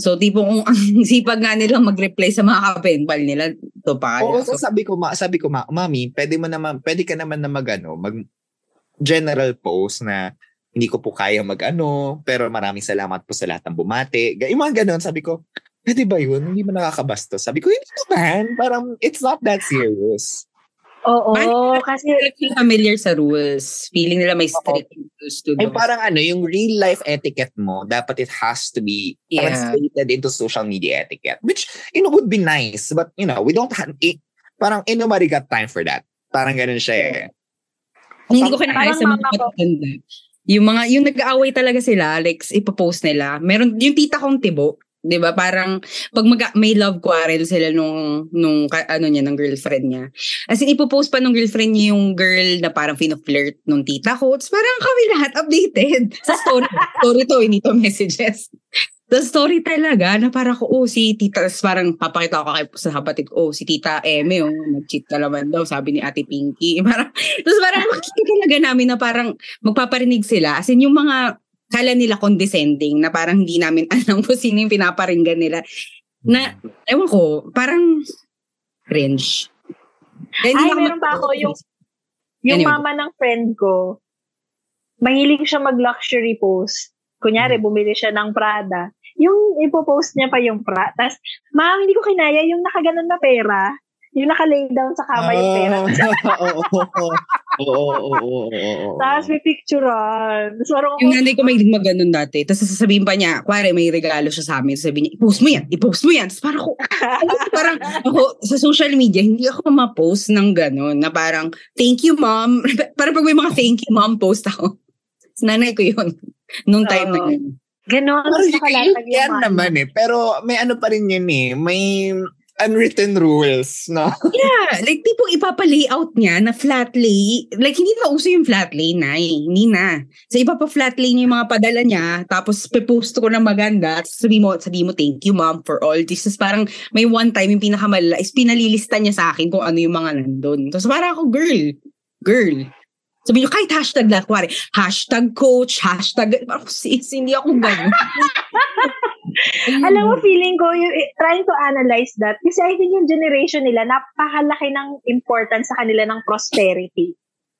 So, tipo kung ang [LAUGHS] sipag nga nilang mag-reply sa mga ka-pen pal nila, ito pa. Oo, so sabi ko, ma, sabi ko, ma, mami, pwede mo naman, pwede ka naman na mag, ano, mag general post na hindi ko po kaya mag ano, pero maraming salamat po sa lahat ng bumate. Yung mga ganun, sabi ko, pwede ba yun? Hindi mo nakakabastos. Sabi ko, hindi naman. Parang, it's not that serious. Oo, Bakit? kasi Feeling familiar sa rules. Feeling nila may strict rules to Ay those. parang ano, yung real life etiquette mo, dapat it has to be Yeah. translated into social media etiquette. Which, you know, would be nice. But, you know, we don't have, eh, parang, eh, nobody got time for that. Parang ganun siya eh. Hindi ko kinakaya sa mga matanda. Yung mga, yung nag-aaway talaga sila, like, ipopost nila. Meron, yung tita kong tibo, di ba? Parang, pag mag, may love quarrel sila nung, nung, ano niya, ng girlfriend niya. As in, ipopost pa nung girlfriend niya yung girl na parang fino-flirt nung tita ko. Parang kami lahat updated. [LAUGHS] Sa story, story to, hindi to messages. The story talaga na parang ko, oh, si tita, tapos parang papakita ko kay sa kapatid ko, oh, si tita Eme, oh, nag-cheat ka naman daw, sabi ni ate Pinky. [LAUGHS] Parang, tapos parang makikita talaga namin na parang magpaparinig sila. As in, yung mga kala nila condescending na parang hindi namin [LAUGHS] alam kung sino yung pinaparinggan nila. Na, ewan ko, parang cringe. Ay, ako meron pa ako yung yung Anyway. mama ng friend ko. Mahilig siya mag-luxury post. Kunyari, Hmm. bumili siya ng Prada. Yung ipopost niya pa yung Prada. Tapos, ma'am, hindi ko kinaya yung nakaganon na pera. Yung naka-lay down sa kama yung pera. [LAUGHS] Oo, oo, oo. Oo, oo, oo. Tapos may picturean. Tapos parang, Yung nanay ko may maganon dati. Tapos sasabihin pa niya, kware may regalo siya sa amin. Sabi niya, i-post mo yan, i-post mo yan. Tapos parang ako, parang ako sa social media, hindi ako ma-post ng ganon na parang, thank you mom. [LAUGHS] parang pag may mga thank you mom post ako. Nanay ko yun. Nung time na yun. ganon. Pero Tapos y- nakalatag yung yan mga- naman eh. Pero may ano pa rin yun eh. May unwritten rules, no? [LAUGHS] Yeah, like tipong ipapa-layout niya na flat lay. Like hindi na uso yung flat lay na eh. Hindi na. So ipapa-flat lay niya yung mga padala niya. Tapos pe-post ko ng maganda. Tapos sabi mo, sabi mo, thank you mom for all this. Tapos parang may one time yung pinakamalala is pinalilista niya sa akin kung ano yung mga nandun. Tapos parang ako, girl, girl. Sabi niyo, kahit hashtag lang, kuwari, hashtag coach, hashtag, ako, sis, hindi ako [LAUGHS] gano'n. Alam mo, feeling ko, yung, eh, trying to analyze that, kasi I think yung generation nila, napakalaki ng importance sa kanila ng prosperity.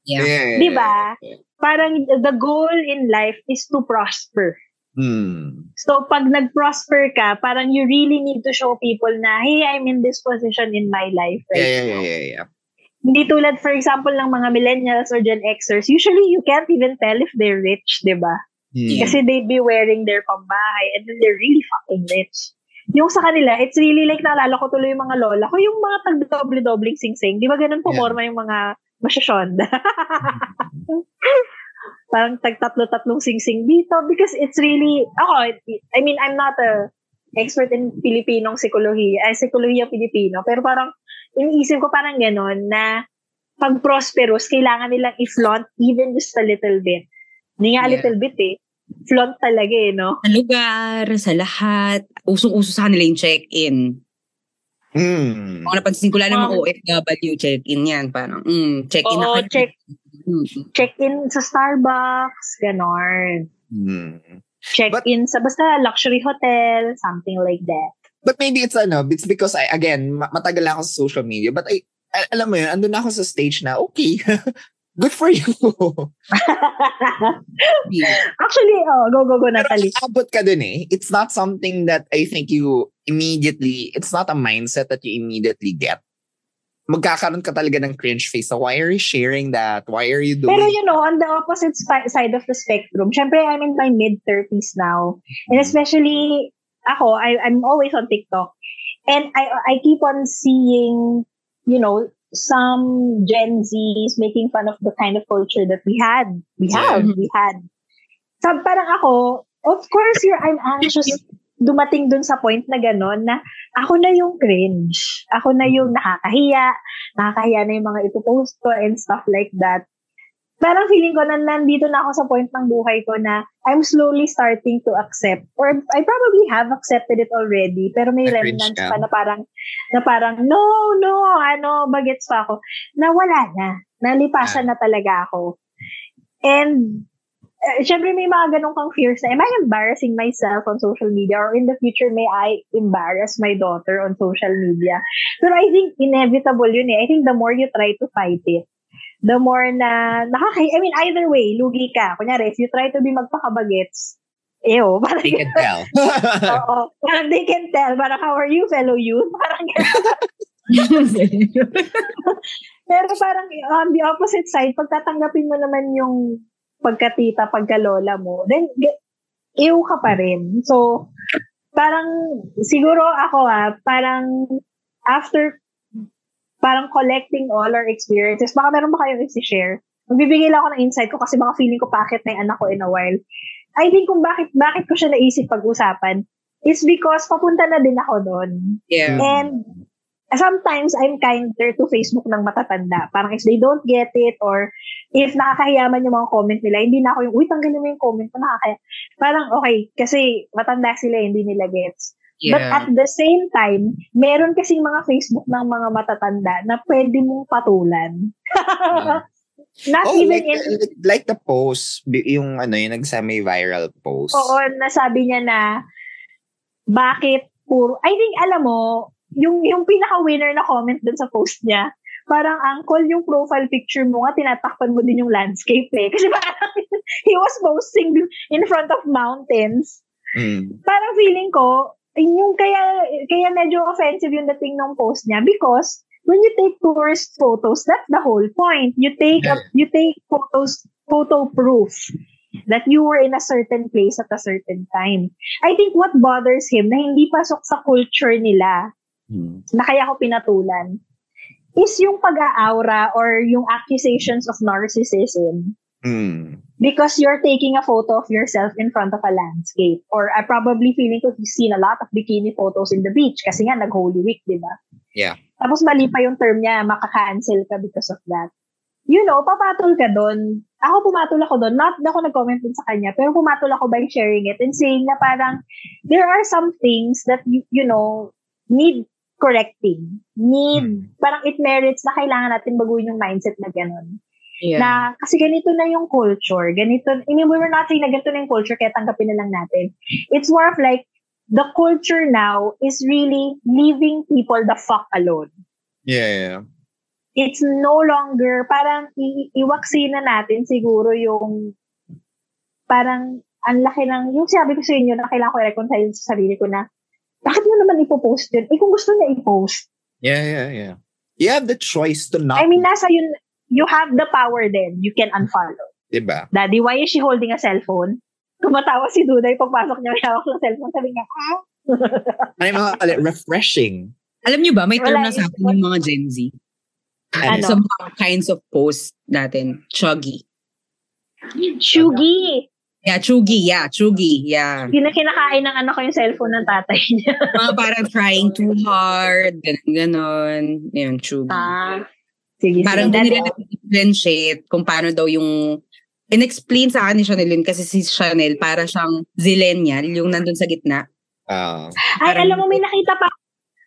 Yeah. Yeah. Di ba? Parang the goal in life is to prosper. Hmm. So, pag nag-prosper ka, parang you really need to show people na, hey, I'm in this position in my life. Yeah, Right? yeah, yeah, yeah, yeah. Hindi tulad, for example, ng mga millennials or Gen Xers, usually you can't even tell if they're rich, di ba? Hmm. Kasi they'd be wearing their pambahay and then they're really fucking rich. Yung sa kanila, it's really like, naalala ko tuloy yung mga lola ko, yung mga tag-doble-dobling sing-sing. Di ba ganun po Yeah. yung mga masyashonda? [LAUGHS] Parang tag-tatlo-tatlong sing-sing dito because it's really, ako, I mean, I'm not a expert in Filipinong psikolohiya, ay psikolohiya Pilipino, pero parang iniisip ko parang gano'n na pag prosperous, kailangan nilang i-flaunt even just a little bit. Hindi nga a Yeah. little bit eh. Flaunt talaga eh, no? Sa lugar, sa lahat. Usong-uso sa kanila yung check-in. Hmm. Kung napansin ko lang ng mga Um, OFW, check-in yan. Parang, mm, check-in na Oo, kayo. check, Mm. check-in sa Starbucks, ganon. Hmm. Check-in sa basta luxury hotel, something like that. But maybe it's ano, it's because I, again, ma- matagal na ako sa social media, but I, al- alam mo yun, andun na ako sa stage na, okay, [LAUGHS] good for you. [LAUGHS] Actually, oh, go, go, go, Pero Natalie. abot ka dun eh. It's not something that I think you immediately, it's not a mindset that you immediately get. Magkakaroon ka talaga ng cringe face. So why are you sharing that? Why are you doing Pero you know, on the opposite side of the spectrum, syempre I'm in my mid-30s now. And especially ako, I, I'm always on TikTok. And I I keep on seeing, you know, some Gen Zs making fun of the kind of culture that we had. We have, we had. So parang ako, of course, you're, I'm anxious [LAUGHS] dumating dun sa point na gano'n na ako na yung cringe. Ako na yung nakakahiya. Nakakahiya na yung mga ipopost ko and stuff like that. Parang feeling ko na nandito na ako sa point ng buhay ko na I'm slowly starting to accept or I probably have accepted it already pero may remnants pa na parang na parang no, no, ano, bagets pa ako. Na wala na. Nalipasan na talaga ako. And uh, syempre may mga ganun kang fears na, am I embarrassing myself on social media or in the future may I embarrass my daughter on social media? Pero I think inevitable yun eh. I think the more you try to fight it, the more na nakakay, I mean, either way, lugi ka. Kunyari, if you try to be magpakabagets, ew, [LAUGHS] parang, They can tell. [LAUGHS] oo, parang they can tell, parang how are you, fellow youth? [LAUGHS] Parang. Pero parang on the opposite side, pag tatanggapin mo naman yung pagkatita, pagkalola mo, then ew ka pa rin. So, parang siguro ako ah, parang after parang collecting all our experiences, baka meron ba kayong i-share? Magbibigay lang ako ng insight ko kasi baka feeling ko bakit na yung anak ko in a while. I think kung bakit bakit ko siya naisip pag-usapan is because papunta na din ako doon. Yeah. And sometimes I'm kinder to Facebook ng matatanda. Parang if they don't get it or if nakakahiyaman yung mga comment nila, hindi na ako yung, uy, tanggalin mo yung comment ko, nakakaya. Parang okay, kasi matanda sila, hindi nila gets. But at the same time, meron kasing mga Facebook ng mga matatanda na pwede mong patulan. [LAUGHS] Not oh, even like, in like, like the post, yung ano, yung nagsa-may-viral post. Oo, nasabi niya na bakit puro I think alam mo, yung yung pinaka-winner na comment dun sa post niya, parang uncle yung profile picture mo nga tinatakpan mo din yung landscape eh. [LAUGHS] Kasi parang he was posting in front of mountains. Mm. Parang feeling ko, yung kaya kaya medyo offensive yung dating ng post niya because when you take tourist photos, that's the whole point. You take a, you take photos, photo proof that you were in a certain place at a certain time. I think what bothers him na hindi pasok sa culture nila Mm. na kaya ko pinatulan is yung pag-aura or yung accusations of narcissism Mm. because you're taking a photo of yourself in front of a landscape. Or I probably feeling ko he's seen a lot of bikini photos in the beach kasi nga nag-Holy Week, di ba? Yeah. Tapos mali pa yung term niya, makaka-cancel ka because of that. You know, papatol ka doon. Ako pumatol ako doon. Not na ako nag-comment dun sa kanya, pero pumatol ako by sharing it and saying na parang there are some things that, you, you know, need correcting. Need, parang it merits na kailangan natin baguhin yung mindset na gano'n. Yeah. Na, kasi ganito na yung culture. Ganito, I mean, we were not saying na ganito na yung culture, kaya tanggapin na lang natin. It's more of like, the culture now is really leaving people the fuck alone. Yeah, yeah. It's no longer, parang i- iwaksi na natin siguro yung, parang, ang laki ng, yung sabi ko sa inyo na kailangan ko i-reconcile sa sarili ko na, bakit mo naman ipopost yun? Eh, kung gusto niya i-post. Yeah, yeah, yeah. You have the choice to not, I mean, nasa yun, you have the power then. You can unfollow. diba? Daddy, why is she holding a cellphone? Tumatawa si Duday pagpasok niya, may hawak ng cellphone. Sabi niya, ah? [LAUGHS] Ano yung mga kali- refreshing. Alam niyo ba, may term Wala, na sa akin yung mga Gen Z. Ano? Sa mga kinds of posts natin, chuggy. Shugi. Yeah, chugi. Yeah, chugi. Yeah. Na kinakain ng anak ko yung cellphone ng tatay niya. Mga parang trying too hard. Ganon, ganon. Yun, chugi. ah, sige, Parang sige. doon nila na-differentiate kung paano daw yung in-explain sa akin ni Chanel yun kasi si Chanel para siyang zillennial, yung nandun sa gitna. Ah. Ay, Parang- alam mo, may nakita pa,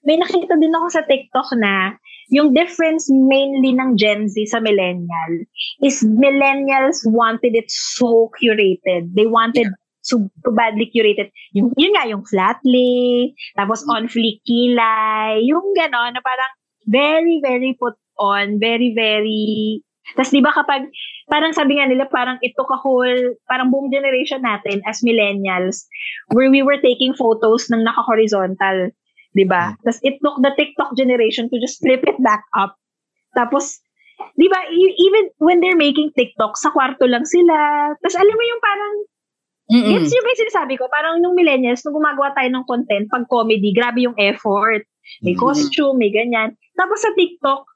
may nakita din ako sa TikTok na yung difference mainly ng Gen Z sa millennial is millennials wanted it so curated. They wanted so, so badly curated. Yung, yun nga, yung flat lay, tapos on fleek kilay, yung gano'n na parang very, very put on, very, very tapos di ba kapag, parang sabi nga nila, parang it took a whole, parang buong generation natin as millennials, where we were taking photos ng naka-horizontal. Di ba? Tapos it took the TikTok generation to just flip it back up. Tapos, di ba, e- even when they're making TikTok, sa kwarto lang sila. Tapos alam mo yung parang, Mm-mm. gets yung ba yung sinasabi ko? Parang nung millennials, nung gumagawa tayo ng content, pag comedy, grabe yung effort. May costume, may ganyan. Tapos sa TikTok,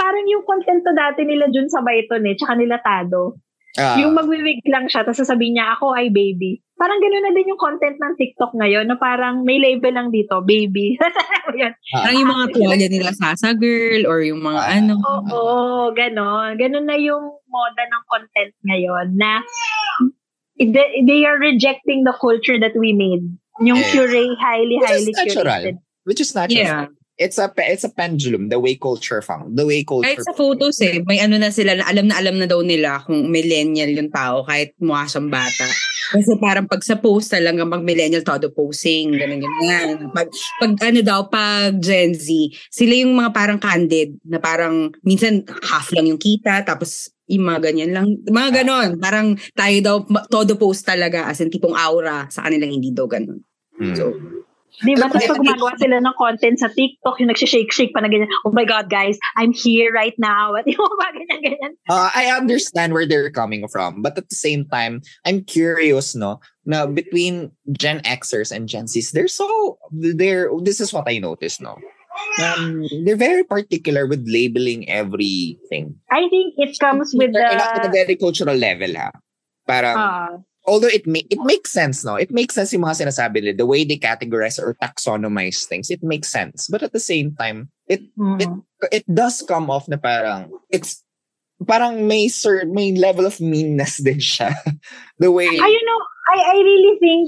parang yung content to dati nila Jun sa Bayton eh, tsaka nila Tado. Ah. Yung magwiwig lang siya, tapos sasabihin niya, ako ay baby. Parang gano'n na din yung content ng TikTok ngayon, na parang may label lang dito, baby. [LAUGHS] Yun? Ah. Parang yung mga tuwalya nila Sasa Girl or yung mga Ah. ano. Oo, gano'n. Gano'n na yung moda ng content ngayon na they, they are rejecting the culture that we made. Yung Yes. curate, highly, Which is highly natural. curated. Which is natural. Yeah. It's a it's a pendulum, the way culture found. The way culture. Kahit sa photos eh, may ano na sila, na alam na alam na daw nila kung millennial yung tao kahit mukha siyang bata. Kasi parang pag sa post talaga mag millennial todo posing, ganun ganyan. Pag, pag ano daw, pag Gen Z, sila yung mga parang candid, na parang minsan half lang yung kita, tapos yung mga ganyan lang. Mga ganon. Parang tayo daw, todo post talaga, as in tipong aura, sa kanilang hindi daw ganon. Hmm. So, Di ba? Tapos pag gumagawa sila ng content sa TikTok, yung nagsishake-shake pa na ganyan, oh my God, guys, I'm here right now. [LAUGHS] At yung mga ganyan-ganyan. Uh, I understand where they're coming from, but at the same time, I'm curious, no, na between Gen Xers and Gen Zs, they're so they're this is what I noticed, no. Um, they're very particular with labeling everything. I think it comes with the... In a, in a very cultural level, ha. Parang, Ah, although it ma- it makes sense, no? It makes sense yung mga sinasabi nila, the way they categorize or taxonomize things, it makes sense. But at the same time, it mm. it it does come off na parang it's parang may sir may level of meanness [LAUGHS] din siya. the way I, you know, I, I really think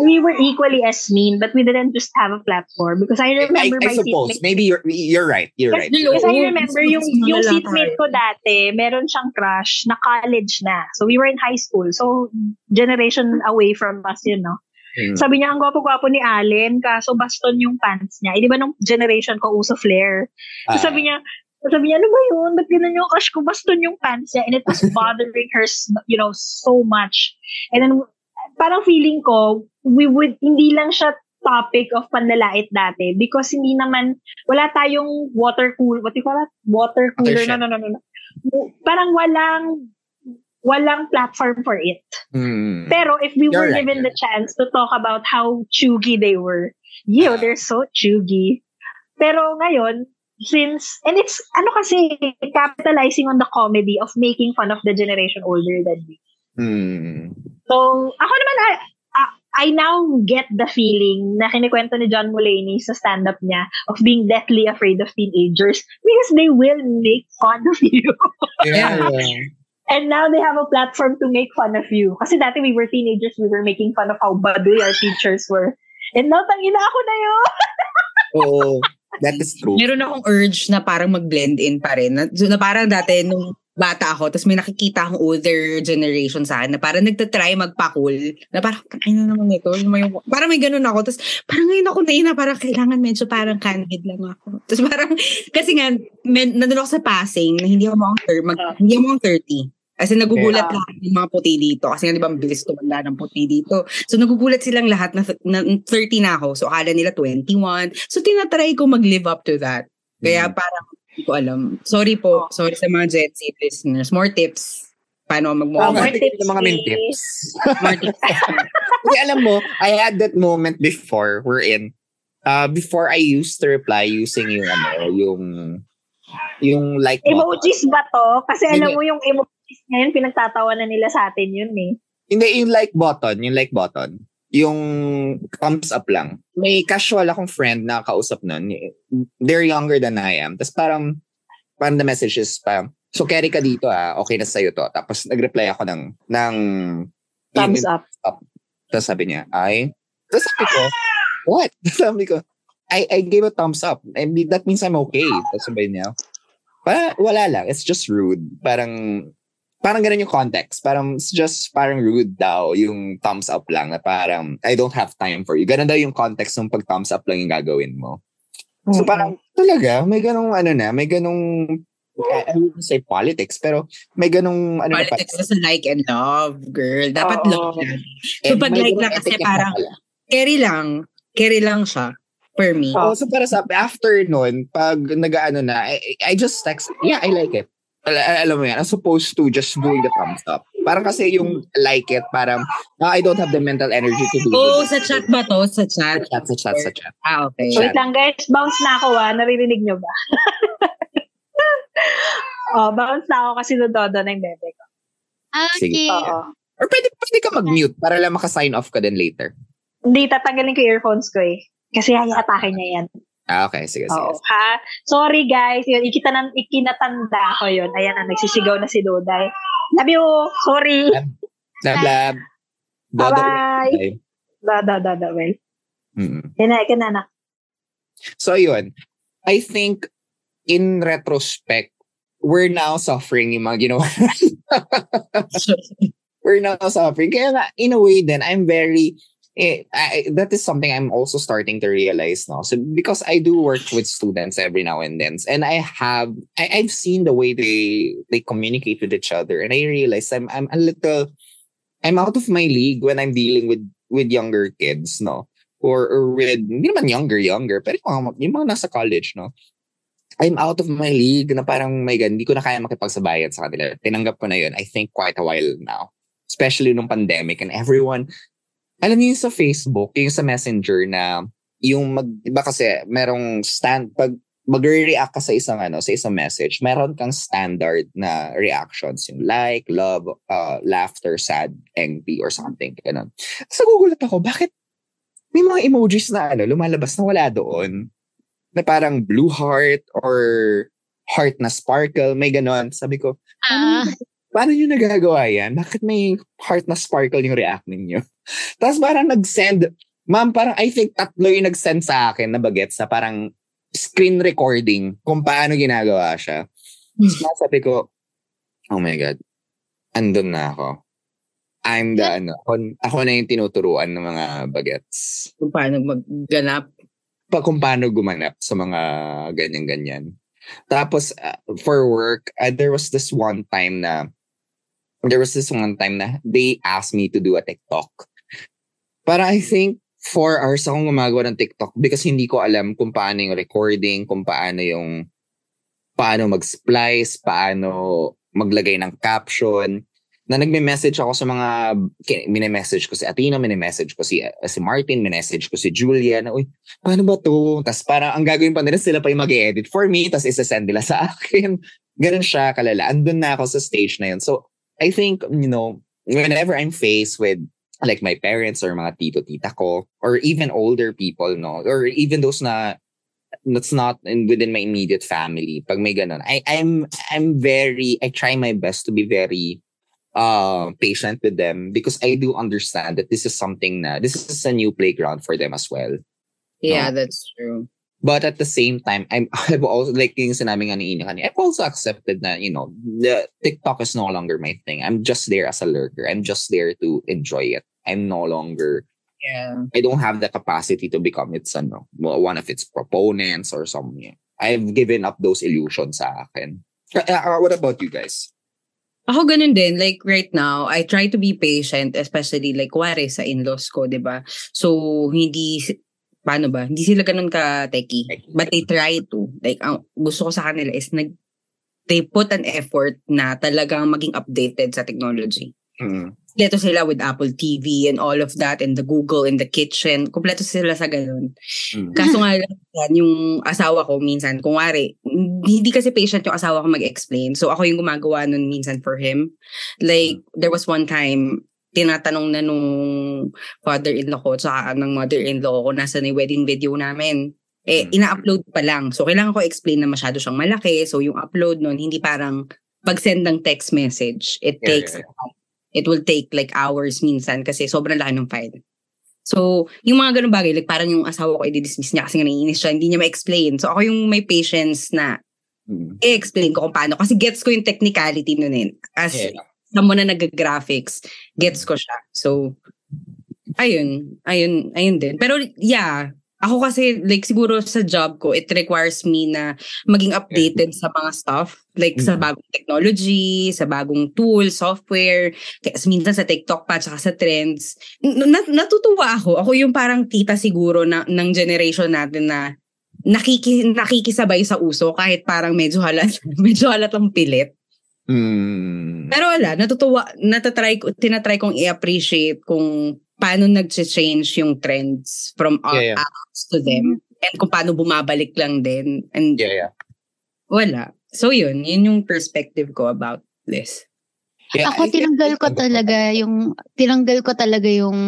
we were equally as mean, but we didn't just have a platform because I I, remember I my suppose seatmate. maybe you're you're right. You're right. Kasi, kasi I Oo, remember yung, yung seatmate ko dati, meron siyang crush na college na. So we were in high school. So generation away from us, you know. Mm. Sabi niya, ang gwapo-gwapo ni Allen, kaso baston yung pants niya. Eh, di ba nung generation ko, uso flare. Ah, So sabi niya, sabi niya, ano ba yun? Ba't ganun yung crush ko? Baston yung pants niya. And it was bothering her, you know, so much. And then, parang feeling ko, we would, hindi lang siya topic of panlalait dati because hindi naman, wala tayong water cool, what do you call that? Water cooler, no, no, no, no, no. Parang walang, walang platform for it. mm. Pero if we You're were right, given the chance to talk about how chuggy they were, yo, they're so chuggy. Pero ngayon, since, and it's, ano kasi, capitalizing on the comedy of making fun of the generation older than me. Mm. So, ako naman, I, now get the feeling na kinikwento ni John Mulaney sa stand-up niya of being deathly afraid of teenagers because they will make fun of you. Yeah. [LAUGHS] And now they have a platform to make fun of you. Kasi dati we were teenagers, we were making fun of how baduy our teachers were. And now, tangina ako na yun. [LAUGHS] Oo. That is true. meron akong urge na parang mag-blend in pa rin. Na, na parang dati nung bata ako, tapos may nakikita akong older generation sa akin na parang nagtatry magpa-cool. Na parang, ay na naman ito. May, parang may ganun ako. Tapos parang ngayon ako na parang kailangan medyo parang candid lang ako. Tapos parang, kasi nga, men, nandun ako sa passing na hindi ako mukhang, thir- mag, hindi ako mukhang 30. As in, nagugulat Yeah. lahat ng mga puti dito. Kasi nga, di ba, ang bilis tumanda ng puti dito. So, nagugulat silang lahat na, na 30 na ako. So, akala nila 21. So, tinatry ko mag-live up to that. Kaya Mm. parang, hindi ko alam. Sorry po. Sorry sa mga Gen Z listeners. More tips. Paano Oh, mag-move more mga tips, mga please. tips. [LAUGHS] More tips. Kasi alam mo, I had that moment before we're in. Uh, before I used to reply using yung ano, yung yung like button. Emojis ba to? Kasi alam Hindi. mo yung emojis ngayon, pinagtatawa na nila sa atin yun eh. Hindi, yung like button, yung like button. Yung thumbs up lang. May casual akong friend na kausap nun. They're younger than I am. Tapos parang, parang the message is parang, so carry ka dito ah, okay na sa'yo to. Tapos nag-reply ako ng, ng Thumbs up. Tapos sabi niya, ay, tapos sabi ko, what? [LAUGHS] sabi ko, I, I gave a thumbs up. I mean, that means I'm okay. Tapos sabi niya, para, wala lang. It's just rude. Parang, parang ganun yung context. Parang, it's just parang rude daw yung thumbs up lang na parang, I don't have time for you. Ganun daw yung context ng pag thumbs up lang yung gagawin mo. So parang, talaga, may ganung ano na, may ganung I wouldn't say politics, pero may ganung ano Politics na sa like and love, girl. Dapat Oo. love lang. So pag like lang kasi parang, carry lang. Carry lang siya. For me. Oh, so para sa after nun, pag nag-ano na, I, I just text, yeah, I like it. Al- al- alam mo yan, as opposed to just doing the thumbs up. Parang kasi yung like it, parang, ah, I don't have the mental energy to do Oh, it. sa chat ba to? Sa chat? Sa chat, sa chat, sa chat. Ah, okay. Chat. Wait lang guys, bounce na ako ah. Naririnig nyo ba? [LAUGHS] oh, bounce na ako kasi nadodo na yung bebe ko. Okay. Oo. Or pwede, pwede ka mag-mute para lang maka-sign off ka din later. Hindi, tatanggalin ko yung earphones ko eh. Kasi hayatake niya yan. Ah, okay. Sige, sige. Oo. Ha? Sorry guys. Yun, ikita na, ikinatanda ko yun. Ayan na, nagsisigaw na si Duday. Love you. Sorry. Lab. Dodo. Bye-bye. Bye. Da, da, da, da. Well. Mm. Yan na. So, yun. I think, in retrospect, we're now suffering yung mga ginawa. [LAUGHS] we're now suffering. Kaya nga, in a way then, I'm very, eh, I, that is something I'm also starting to realize now. So, because I do work with students every now and then, and I have, I, I've seen the way they, they communicate with each other, and I realize I'm, I'm a little, I'm out of my league when I'm dealing with, with younger kids, no? Or, or with, hindi naman younger, younger, pero yung mga, yung mga nasa college, no? I'm out of my league na parang may gan, hindi ko na kaya makipagsabayan sa kanila. Tinanggap ko na yun, I think, quite a while now. Especially nung pandemic and everyone, alam niyo yung sa Facebook, yung sa Messenger na yung mag, iba kasi merong stand, pag mag-react ka sa isang ano, sa isang message, meron kang standard na reactions, yung like, love, uh, laughter, sad, angry, or something. Ganun. Tapos nagugulat ako, bakit may mga emojis na ano, lumalabas na wala doon? Na parang blue heart or heart na sparkle, may ganon. Sabi ko, Ah, paano nyo nagagawa yan? Bakit may heart na sparkle yung react ninyo? [LAUGHS] Tapos parang nag-send, ma'am, parang I think tatlo yung nag-send sa akin na bagets na parang screen recording kung paano ginagawa siya. Tapos sabi ko, oh my God, andun na ako. I'm the, ano, ako, ako na yung tinuturuan ng mga bagets. Kung paano magganap. Pa, kung paano gumanap sa mga ganyan-ganyan. Tapos, uh, for work, uh, there was this one time na, there was this one time na they asked me to do a TikTok. Para I think, four hours akong gumagawa ng TikTok because hindi ko alam kung paano yung recording, kung paano yung, paano mag-splice, paano maglagay ng caption. Na nagme-message ako sa mga, mini-message ko si Athena, mini-message ko si, uh, si Martin, mini-message ko si Julia, na, uy, paano ba to? Tapos parang ang gagawin pa nila, sila pa yung mag-edit for me, tapos isa-send nila sa [LAUGHS] akin. Ganun siya kalala. Andun na ako sa stage na yun. So, I think, you know, whenever I'm faced with like my parents or mga tito, tita ko, or even older people, no, or even those na that's not in, within my immediate family, pag may ganun, I, I'm, I'm very, I try my best to be very uh, patient with them because I do understand that this is something na, this is a new playground for them as well. Yeah, No. that's true. But at the same time, I'm [LAUGHS] I've also like yung sinabi nga ni Ina kanina, I've also accepted that, you know, the TikTok is no longer my thing. I'm just there as a lurker. I'm just there to enjoy it. I'm no longer Yeah. I don't have the capacity to become its ano, one of its proponents or something. I've given up those illusions sa akin. Uh, uh, what about you guys? Ako ganun din. Like right now, I try to be patient, especially like kuwari sa in-laws ko, di ba? So, hindi, paano ba? Hindi sila ganun ka-techy. But they try to. Like, ang gusto ko sa kanila is nag, they put an effort na talagang maging updated sa technology. Mm. Kompleto sila with Apple TV and all of that and the Google in the kitchen. Kompleto sila sa ganun. Mm. Kaso nga lang, yung asawa ko minsan, kung wari, hindi kasi patient yung asawa ko mag-explain. So ako yung gumagawa nun minsan for him. Like, there was one time, tinatanong na nung father-in-law ko tsaka ng mother-in-law ko nasa na yung wedding video namin. Eh, Mm. ina-upload pa lang. So, kailangan ko explain na masyado siyang malaki. So, yung upload nun, hindi parang pag-send ng text message. It Yeah, takes, it will take like hours minsan kasi sobrang laki ng file. So, yung mga ganun bagay, like parang yung asawa ko, i-dismiss niya kasi nga naiinis siya, hindi niya ma-explain. So, ako yung may patience na Mm. i-explain ko kung paano. Kasi gets ko yung technicality nun eh. As Yeah. Someone na nag-graphics, gets ko siya. So, ayun, ayun, ayun din. Pero yeah, ako kasi like siguro sa job ko, it requires me na maging updated sa mga stuff. Like sa Mhm. bagong technology, sa bagong tool, software, kasi minsan sa TikTok pa, tsaka sa trends. Nat- natutuwa ako. Ako yung parang tita siguro na, ng generation natin na nakiki, nakikisabay sa uso kahit parang medyo halat, [LAUGHS] medyo halatang pilit. Mm. Pero wala, natutuwa, natatry tinatry kong i-appreciate kung paano nag-change yung trends from our Yeah, yeah. us to them. And kung paano bumabalik lang din. And Yeah, yeah. wala. So yun, yun yung perspective ko about this. Yeah, Ako I tinanggal ko talaga yung tinanggal ko talaga yung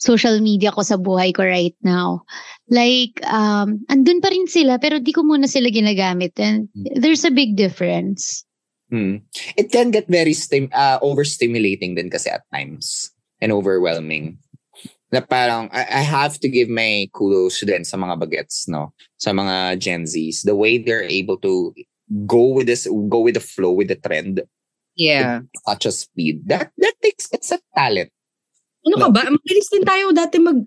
social media ko sa buhay ko right now. Like um andun pa rin sila pero di ko muna sila ginagamit and there's a big difference. Mm. It can get very stim- uh, overstimulating din kasi at times and overwhelming. Na parang I, I have to give my kudos din sa mga bagets, no? Sa mga Gen Zs. The way they're able to go with this, go with the flow, with the trend, Yeah. such a speed. That that takes it's a talent. Ano ka ba? Mabilis din tayo dati mag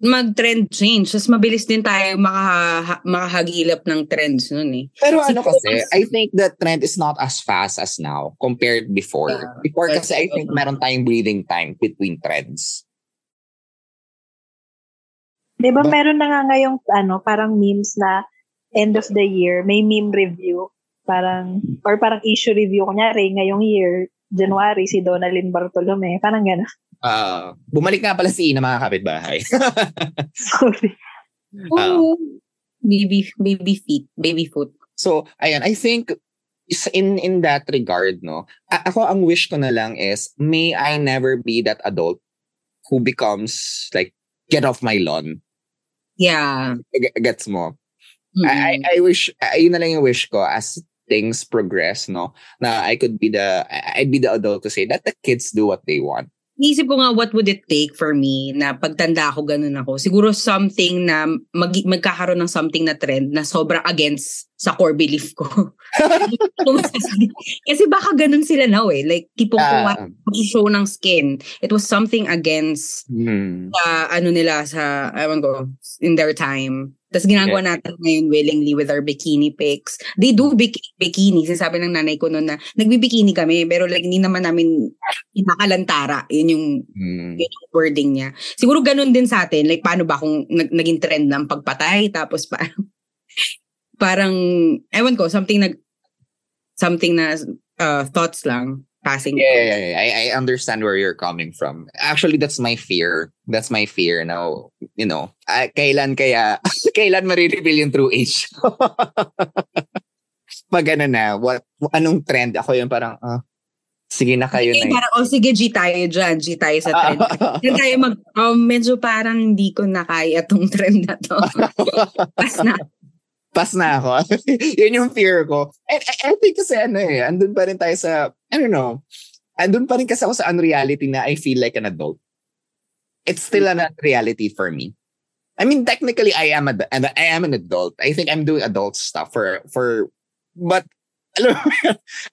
mag-trend change. Tapos mabilis din tayo makaha, makahagilap ng trends nun eh. Pero ano kasi, mas- I think the trend is not as fast as now compared before. Yeah. Before kasi I think meron tayong breathing time between trends. Di Ba- meron na nga ngayong ano, parang memes na end of the year, may meme review. Parang, or parang issue review. Kunyari, ngayong year, January, si Donalyn Bartolome. Parang gano'n. Uh, bumalik nga pala si Ina mga kapitbahay. Sorry. [LAUGHS] Oo. baby, baby feet, baby foot. So, ayan, I think in in that regard, no, a- ako ang wish ko na lang is, may I never be that adult who becomes like, get off my lawn. Yeah. G- Gets mo? Mm-mm. I, I I wish, ayun na lang yung wish ko as things progress, no, na I could be the, I'd be the adult to say, let the kids do what they want. Iisip ko nga what would it take for me na pagtanda ako ganun ako. Siguro something na mag, magkakaroon ng something na trend na sobrang against sa core belief ko. [LAUGHS] Kasi baka ganun sila now eh. Like tipong Ah, uh, show ng skin. It was something against hmm. sa ano nila sa, ewan ko, in their time. Tapos ginagawa natin ngayon willingly with our bikini pics. They do bik- bikini. Sinasabi ng nanay ko noon na nagbibikini kami pero like hindi naman namin inakalantara. Yun yung, Hmm. yun yung wording niya. Siguro ganun din sa atin. Like paano ba kung nag- naging trend ng pagpatay tapos parang parang ewan ko something nag something na uh, thoughts lang passing. Yeah, yeah, yeah. I, I understand where you're coming from. Actually, that's my fear. That's my fear now. You know, ah, kailan kaya, [LAUGHS] kailan marireveal yung true age? [LAUGHS] Pag ano na, what, anong trend? Ako yung parang, ah, sige na kayo Okay, na. parang, oh sige, G tayo dyan. G tayo sa trend. [LAUGHS] Yan tayo mag, oh, medyo parang hindi ko na kaya tong trend na to. Pas na. Pas na ako. [LAUGHS] Yun yung fear ko. And I, I think kasi ano eh, andun pa rin tayo sa, I don't know, andun pa rin kasi ako sa unreality na I feel like an adult. It's still an unreality for me. I mean, technically, I am a, I am an adult. I think I'm doing adult stuff for, for, but, [LAUGHS]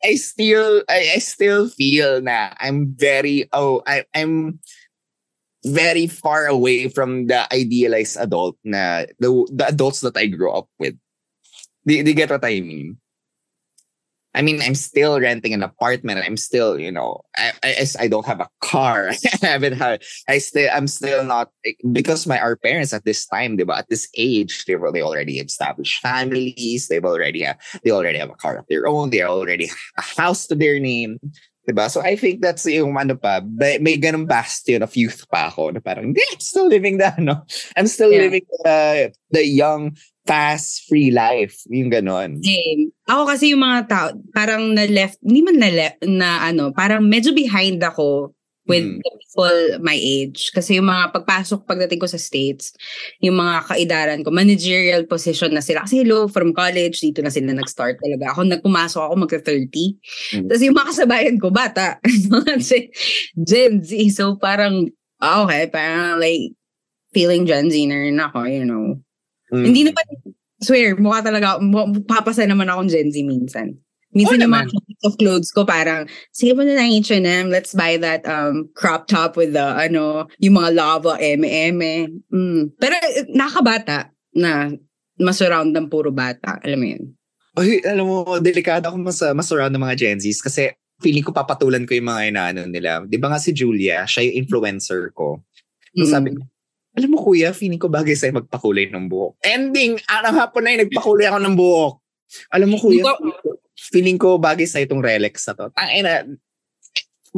I still, I, I still feel na I'm very, oh, I, I'm very far away from the idealized adult na, the, the adults that I grew up with. Do, do you get what I mean? I mean, I'm still renting an apartment. I'm still, you know, I, I, I don't have a car. [LAUGHS] I haven't had, I still, I'm still not, because my, our parents at this time, diba, at this age, they they already established families. They've already, have, they already have a car of their own. They already a house to their name. Diba? So I think that's yung ano pa, may, may ganun bastion of youth pa ako na parang, hindi, I'm still living the, ano, I'm still Yeah. living the, the young, fast, free life. Yung ganon. Same. Ako kasi yung mga tao, parang na left, hindi man na left, na ano, parang medyo behind ako with Mm. people my age. Kasi yung mga pagpasok, pagdating ko sa States, yung mga kaidaran ko, managerial position na sila. Kasi hello, from college, dito na sila nag-start talaga. Ako, nagpumasok ako magka-30. Mm. Tapos yung mga kasabayan ko, bata. [LAUGHS] Mga Gen- Z. So parang, ah, okay, parang like, feeling Gen Z na rin ako, you know. Mm. Hindi naman, swear, mukha talaga, papasa naman akong Gen Z minsan. Minsan Oo yung naman. Of clothes ko parang, sige mo na ng H&M, let's buy that um crop top with the, ano, yung mga lava, eme-eme. Mm. Pero eh, nakabata na masurround ng puro bata. Alam mo yun? Uy, alam mo, delikado ako mas, mas around ng mga Gen Zs kasi feeling ko papatulan ko yung mga inaano nila. Di ba nga si Julia, siya yung influencer ko. So Mm. sabi ko, alam mo kuya, feeling ko bagay sa'yo magpakulay ng buhok. Ending, arang hapon na yun, nagpakulay ako ng buhok. Alam mo kuya, Hindi feeling ko bagay sa'yo itong Rolex na to. Tangina,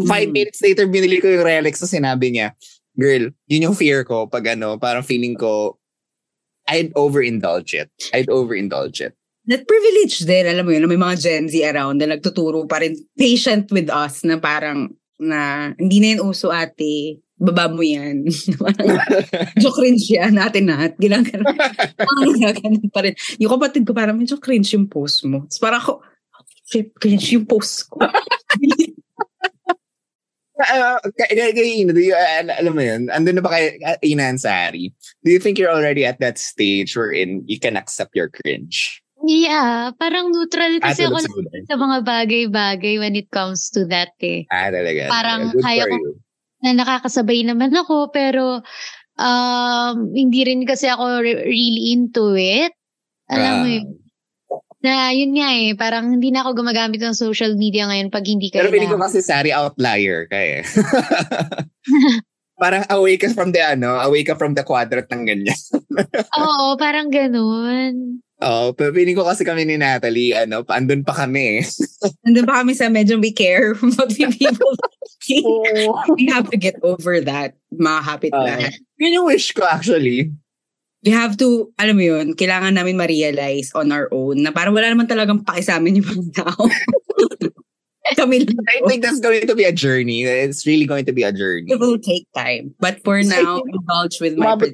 five Mm. minutes later, binili ko yung Rolex na sinabi niya, girl, yun yung fear ko pag ano, parang feeling ko, I'd overindulge it. I'd overindulge it. That privilege din, alam mo yun, na may mga Gen Z around na nagtuturo pa rin patient with us na parang na hindi na yun uso ate, baba mo yan. [LAUGHS] medyo [LAUGHS] cringe yan natin lahat. Ginaganon. [LAUGHS] Parang ginaganon pa rin. Yung kapatid ko parang medyo cringe yung post mo. Tapos parang ako, cringe yung post ko. Uh, kay, kay, do you, uh, alam mo yun, andun na ba kay uh, Ina Ansari? Do you think you're already at that stage wherein you can accept your cringe? Yeah, parang neutral kasi Ah, ako sa- mga bagay-bagay when it comes to that eh. Ah, talaga. Parang kaya ko- na nakakasabay naman ako pero um, hindi rin kasi ako re- really into it. Alam mo Ah. yun. Na yun nga eh, parang hindi na ako gumagamit ng social media ngayon pag hindi Pero feeling ko kasi Sari outlier ka eh. [LAUGHS] Parang away ka from the ano, away ka from the quadrant ng ganyan. [LAUGHS] Oo, parang ganun. Oo, pero feeling ko kasi kami ni Natalie, ano, pa- andun pa kami. [LAUGHS] Nandun pa kami sa medyo we care what we people think. We have to get over that, mga kapit Oo. lahat. Yun yung wish ko actually. We have to, alam mo yun, kailangan namin ma-realize on our own na parang wala naman talagang paki sa amin yung mga tao. [LAUGHS] Kami lang. I think that's going to be a journey. It's really going to be a journey. It will take time. But for now, indulge with my Umabot,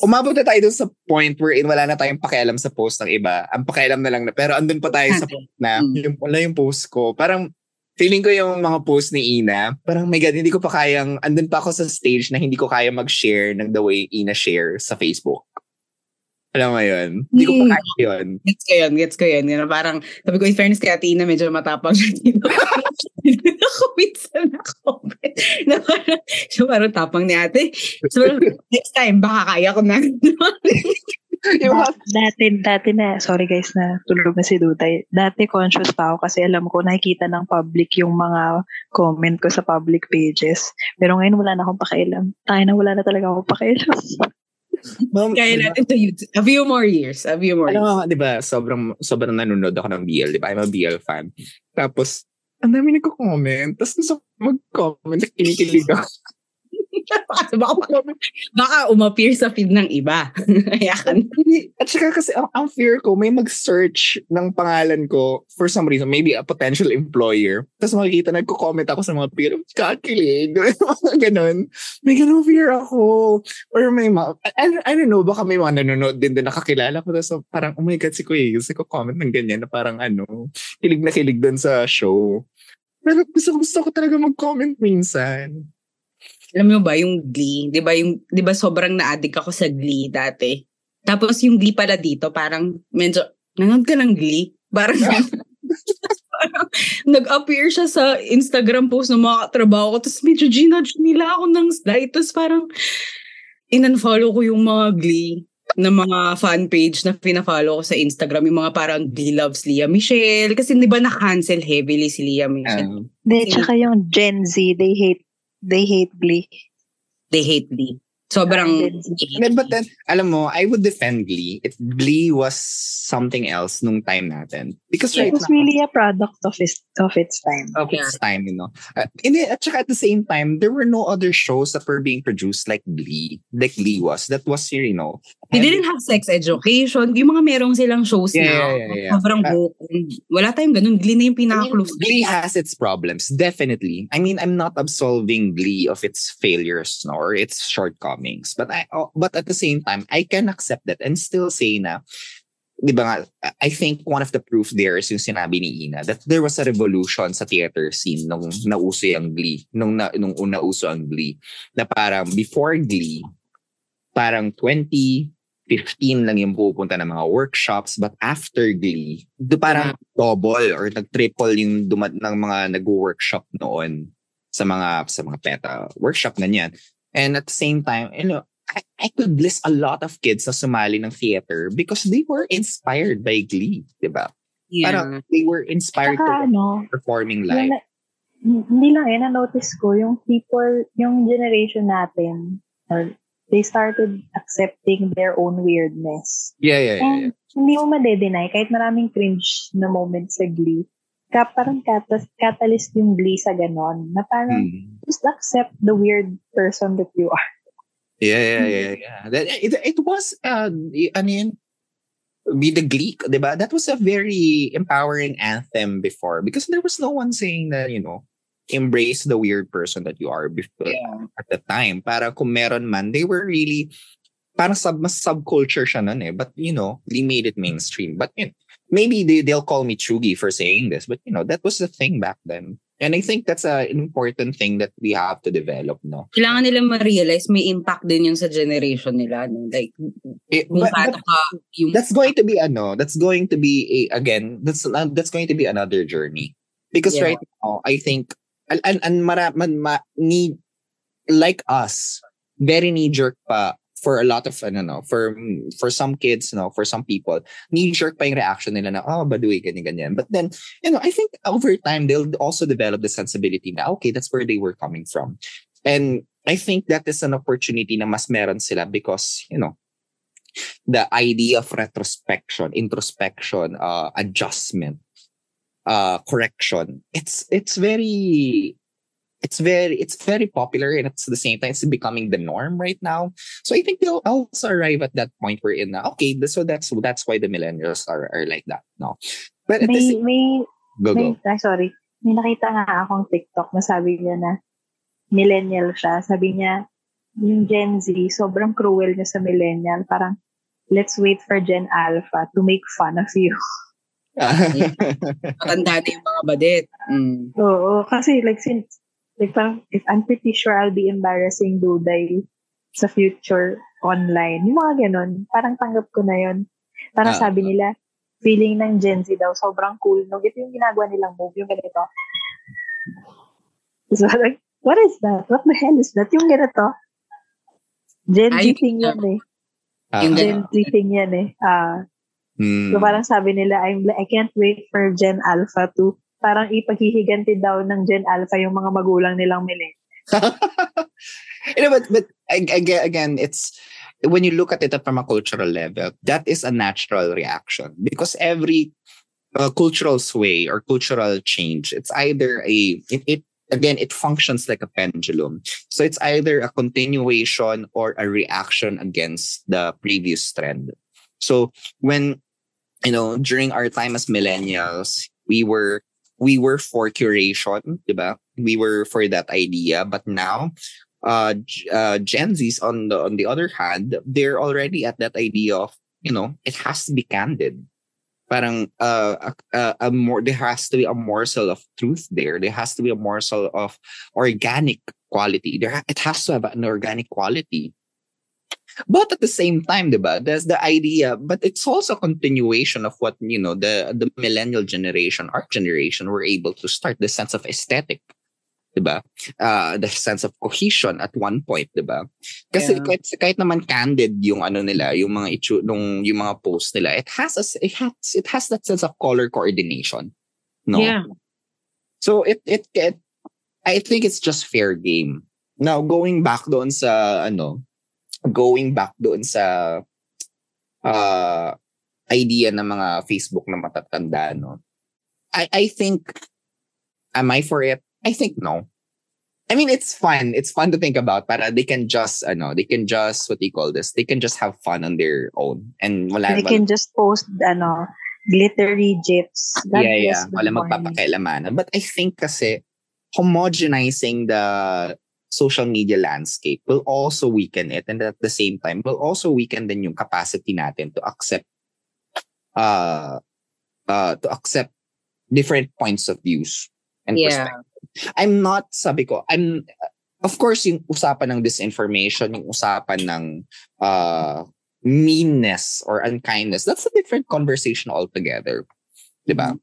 umabot na tayo dun sa point wherein wala na tayong pakialam sa post ng iba. Ang pakialam na lang na. Pero andun pa tayo sa point na Mm. yung, wala yung post ko. Parang feeling ko yung mga post ni Ina, parang my God, hindi ko pa kayang, andun pa ako sa stage na hindi ko kaya mag-share ng the way Ina share sa Facebook. Alam mo yun? Hindi ko pa Mm. kaya yun. Gets ko yun, gets ko yun. Parang, sabi ko, in fairness kay Ate Ina, medyo matapang siya dito. Ako minsan na comment. Na parang, siya parang tapang ni ate. So, next time, baka kaya ko na. Yung mga- Dati, dati na, sorry guys na tulog na si Dutay. Dati conscious pa ako kasi alam ko nakikita ng public yung mga comment ko sa public pages. Pero ngayon wala na akong pakialam. Tayo na wala na talaga akong pakialam. Ma'am, kaya natin to YouTube. A few more years. A few more Alam years. di ba, sobrang, sobrang nanonood ako ng BL, di ba? I'm a BL fan. Tapos, ang dami nagko-comment. Tapos gusto mag-comment, kinikilig ako. Baka, baka, baka umappear sa feed ng iba. [LAUGHS] Hindi. At saka kasi ang, ang fear ko, may mag-search ng pangalan ko for some reason, maybe a potential employer. Tapos makikita, nagko-comment ako sa mga peer, kakilig. [LAUGHS] Ganon. May ganun fear ako. Or may mga, I, I don't know, baka may mga nanonood din doon nakakilala ko. Tapos parang, oh my God, si Kuya Yus, comment ng ganyan na parang ano, kilig na kilig doon sa show. Pero gusto, gusto ko talaga mag-comment minsan. Alam mo ba, yung Glee, di ba, yung, di ba sobrang na-addict ako sa Glee dati. Tapos yung Glee pala dito, parang medyo, nanood ka ng Glee? Parang, parang [LAUGHS] [LAUGHS] nag-appear siya sa Instagram post ng mga katrabaho ko. Tapos medyo ginudge nila ako ng slide. Tapos parang, in-unfollow ko yung mga Glee na mga fan page na pina-follow ko sa Instagram, yung mga parang Glee loves Leah Michelle. Kasi di ba na-cancel heavily si Leah Michelle? Um, Hindi, tsaka yung Gen Z, they hate, they hate Glee. They hate Glee. Sobrang... Then, but then, alam mo, I would defend Glee if Glee was something else nung time natin. Because right It was now, really a product of its, of its time. of its time, you know. Uh, and then, at saka at the same time, there were no other shows that were being produced like Glee, like Glee was. That was, you know, They didn't have sex education. Yung mga merong silang shows Yeah, na yeah, yeah, yeah. sobrang Uh. Wala tayong ganun. Glee na yung pinaka-close. Glee has its problems, definitely. I mean, I'm not absolving Glee of its failures no, or its shortcomings, but I, oh, but at the same time, I can accept that and still say na, di ba nga, I think one of the proof there is yung sinabi ni Ina that there was a revolution sa theater scene nung nauso yung Glee, nung, na, nung una uso ang Glee, na parang before Glee, parang 2015 lang yung pupunta ng mga workshops but after Glee, do parang double or nag-triple yung dumat ng mga nag-workshop noon sa mga sa mga PETA workshop ganyan. And at the same time, you know, I, I could list a lot of kids na sumali ng theater because they were inspired by Glee, di ba? Yeah. Parang they were inspired Saka to ano, performing live. na- hindi lang eh, na-notice ko, yung people, yung generation natin, they started accepting their own weirdness. Yeah, yeah, yeah. yeah. And hindi mo made-deny, kahit maraming cringe na moments sa Glee, ka, parang katas, catalyst yung Glee sa ganon, na parang Mm. just accept the weird person that you are. Yeah, yeah, yeah, yeah. That, it, it was, uh, ano yun? Be the Glee, di ba? That was a very empowering anthem before because there was no one saying that, you know, embrace the weird person that you are before, at the time. Para kung meron man, they were really, parang sub, mas subculture siya nun eh. But, you know, they made it mainstream. But, you know, maybe they, they'll call me Chugi for saying this, but, you know, that was the thing back then. And I think that's a, an important thing that we have to develop, no? Kailangan nila ma-realize may impact din yun sa generation nila. No? Like, It, kung but- but- ka yung... that's going to be ano that's going to be a, again that's uh, that's going to be another journey because Yeah. right now i think and and, and mara, man, ma, need like us very knee jerk pa for a lot of ano no for for some kids no for some people knee jerk pa yung reaction nila na oh baduy ganyan ganyan but then you know i think over time they'll also develop the sensibility na okay that's where they were coming from and i think that is an opportunity na mas meron sila because you know the idea of retrospection, introspection, uh, adjustment, uh, correction. It's it's very it's very it's very popular and it's at the same time it's becoming the norm right now. So I think they'll also arrive at that point where in uh, okay, so that's that's why the millennials are are like that. No, but May, same, may, go may, go. ay, sorry. May nakita nga akong TikTok na sabi niya na millennial siya. Sabi niya, yung Gen Z, sobrang cruel niya sa millennial. Parang, let's wait for Gen Alpha to make fun of you. [LAUGHS] Matanda na yung mga badet. Mm. Oo, kasi like, since, like parang, if I'm pretty sure I'll be embarrassing Duday sa future online. Yung mga ganun, parang tanggap ko na yun. Parang Ah. sabi nila, feeling ng Gen Z daw, sobrang cool. No? Ito yung ginagawa nilang move, yung ganito. So, like, what is that? What the hell is that? Yung ganito. Gen Z Ay, thing yan eh. Ah, Yung Gen Z thing yan eh. Ah, hmm. So parang sabi nila, I'm, I can't wait for Gen Alpha to parang ipaghihiganti daw ng Gen Alpha yung mga magulang nilang millennials. [LAUGHS] you know, but but ag- ag- again, it's when you look at it from a cultural level, that is a natural reaction because every uh, cultural sway or cultural change, it's either a it, it again it functions like a pendulum. So it's either a continuation or a reaction against the previous trend. So when you know during our time as millennials, we were we were for curation, diba? We were for that idea, but now uh, uh Gen Zs on the on the other hand, they're already at that idea of, you know, it has to be candid. Parang uh, a, a, more there has to be a morsel of truth there. There has to be a morsel of organic quality. There it has to have an organic quality. But at the same time, diba, there's the idea, but it's also a continuation of what, you know, the the millennial generation, our generation, were able to start the sense of aesthetic. Diba? Uh, the sense of cohesion at one point, diba? Kasi Yeah. kahit, kahit naman candid yung ano nila, yung mga itsu, nung, yung mga post nila, it has a, it has it has that sense of color coordination. No. Yeah. So it, it it I think it's just fair game. Now going back doon sa ano, going back doon sa uh idea ng mga Facebook na matatanda no. I I think am I for it? I think no. I mean, it's fun. It's fun to think about. Para they can just, ano, they can just, what do you call this? They can just have fun on their own. And wala, They wala- can just post, ano, glittery gifs. God yeah, yeah. Wala magpapakailaman. But I think kasi homogenizing the social media landscape will also weaken it and at the same time will also weaken din yung capacity natin to accept uh uh to accept different points of views and Yeah. perspective. I'm not sabi ko I'm of course yung usapan ng disinformation, yung usapan ng uh meanness or unkindness, that's a different conversation altogether. Diba?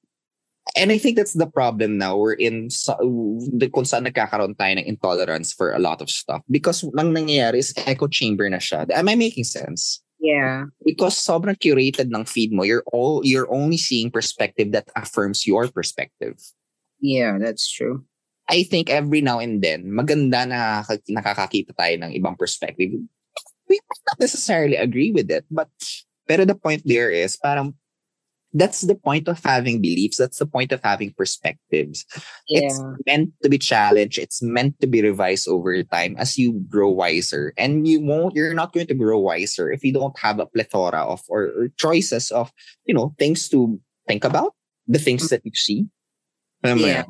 And I think that's the problem now. We're in sa, the, kung saan nagkakaroon tayo ng intolerance for a lot of stuff. Because nang nangyayari is echo chamber na siya. Am I making sense? Yeah. Because sobrang curated ng feed mo, you're all you're only seeing perspective that affirms your perspective. Yeah, that's true. I think every now and then, maganda na nakaka- nakakakita tayo ng ibang perspective. We might not necessarily agree with it, but pero the point there is parang that's the point of having beliefs. That's the point of having perspectives. It's meant to be challenged. It's meant to be revised over time as you grow wiser. And you won't, you're not going to grow wiser if you don't have a plethora of or, or choices of, you know, things to think about, the things that you see. Alam Yeah. yan?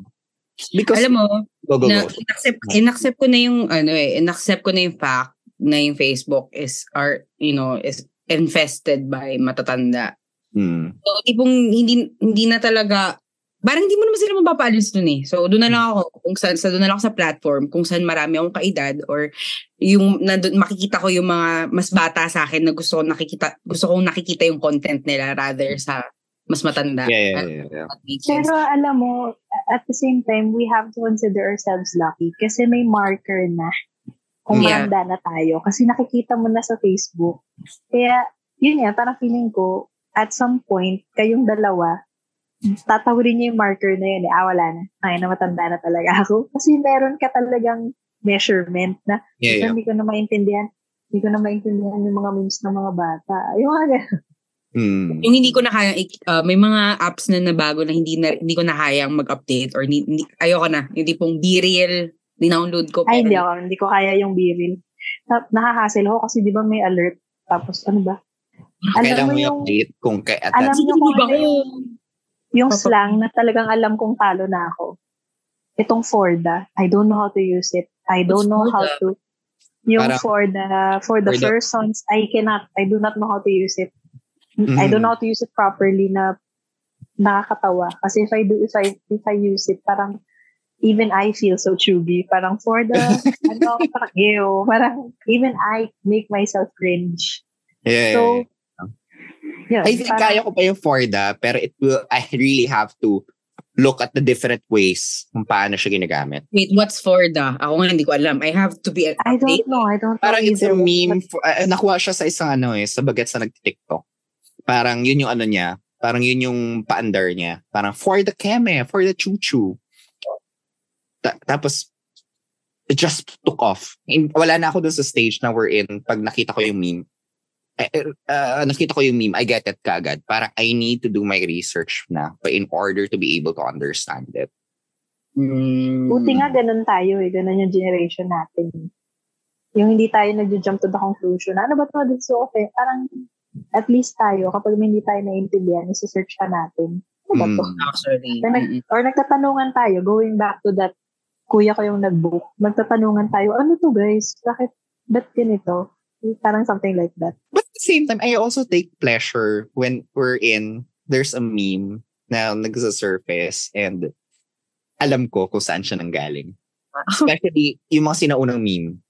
Because, Alam mo, go, go, na, go. inaccept, inaccept ko na yung ano eh, inaccept ko na yung fact na yung Facebook is are you know is infested by matatanda. Hmm. So, tipong hindi hindi na talaga parang hindi mo naman sila mapapaalis dun eh. So, doon na lang ako kung saan sa doon na lang ako sa platform kung saan marami akong kaedad or yung nandun, makikita ko yung mga mas bata sa akin na gusto ko nakikita gusto kong nakikita yung content nila rather sa mas matanda. Yeah, yeah, yeah. yeah. Pero alam mo, at the same time, we have to consider ourselves lucky kasi may marker na kung Yeah. matanda na tayo. Kasi nakikita mo na sa Facebook. Kaya, yun nga, parang feeling ko, at some point, kayong dalawa, tatawirin niyo yung marker na yun. Eh, ah, wala na. Ay, na matanda na talaga [LAUGHS] ako. Kasi meron ka talagang measurement na Yeah, yeah. hindi ko na maintindihan. Hindi ko na maintindihan yung mga memes ng mga bata. Yung mga ganun. Hmm. yung hindi ko na kaya uh, may mga apps na nabago na hindi na hindi ko na kayang mag-update or hindi, hindi ayoko na yung tipong be real dinownload ko Ay, pero hindi ako. Hindi ko kaya yung biril. Na, nakakasil ako kasi di ba may alert. Tapos ano ba? Alam Kailangan mo mo yung, i-update kung kay at alam Hindi kung ba ano yung, Papa- slang na talagang alam kong talo na ako. Itong Forda, I don't know how to use it. I don't What's know how to yung Parang- for the for the For the- first sons, I cannot, I do not know how to use it. I don't know how to use it properly na nakakatawa. Kasi if I do, if I, if I use it, parang even I feel so chubby. Parang for the, [LAUGHS] ano, parang ew. Parang even I make myself cringe. yeah, So, yeah. I think parang- kaya ko pa yung Forda, pero it will, I really have to look at the different ways kung paano siya ginagamit. wait what's for the ako nga hindi ko alam I have to be I don't know. I don't know. Parang it's a meme, for, uh, nakuha siya sa isang ano eh, sa bagets na nag-TikTok. Parang yun yung ano niya, parang yun yung paandar niya. Parang for the keme, for the chuchu. Ta- tapos, it just took off. In, wala na ako dun sa stage na we're in pag nakita ko yung meme. Uh, nakita ko yung meme, I get it kagad. Parang I need to do my research na but in order to be able to understand it. Mm. Buti nga ganun tayo eh. Ganun yung generation natin. Yung hindi tayo nag-jump to the conclusion. Ano ba ito? This so okay. Parang at least tayo, kapag hindi tayo naiintindihan, isa-search pa natin. Ano ba to? Mm. actually Or, nag, or nagtatanungan tayo, going back to that, kuya ko yung nag-book, magtatanungan tayo, ano to guys? Bakit, ba't ganito? Parang something like that. But the same time, I also take pleasure when we're in, there's a meme na nagsa-surface and alam ko kung saan siya nanggaling. Especially yung mga sinaunang meme.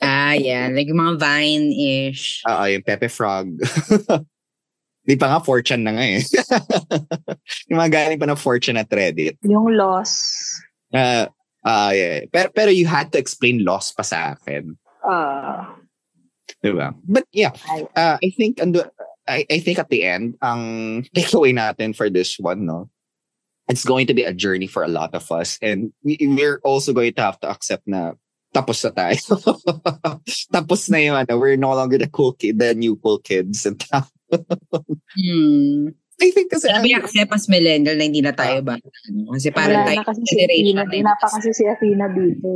ah yeah like yung mga Vine-ish Oo, yung Pepe Frog. [LAUGHS] Di pa nga fortune na nga eh. [LAUGHS] yung mga galing pa ng fortune at Reddit. Yung loss, Uh, ah yeah. Pero, pero you had to explain loss pa sa akin. uh, Diba? But yeah, uh, I think ando, I, I think at the end, ang takeaway natin for this one, no, it's going to be a journey for a lot of us. And we, we're also going to have to accept na tapos na tayo. [LAUGHS] tapos na yung ano, we're no longer the cool kid, the new cool kids. And hmm. I think kasi, Sabi accept as millennial na hindi na tayo ba? Ano, Kasi parang Wala tayo na kasi si generation Athena. na Wala pa kasi si Athena dito.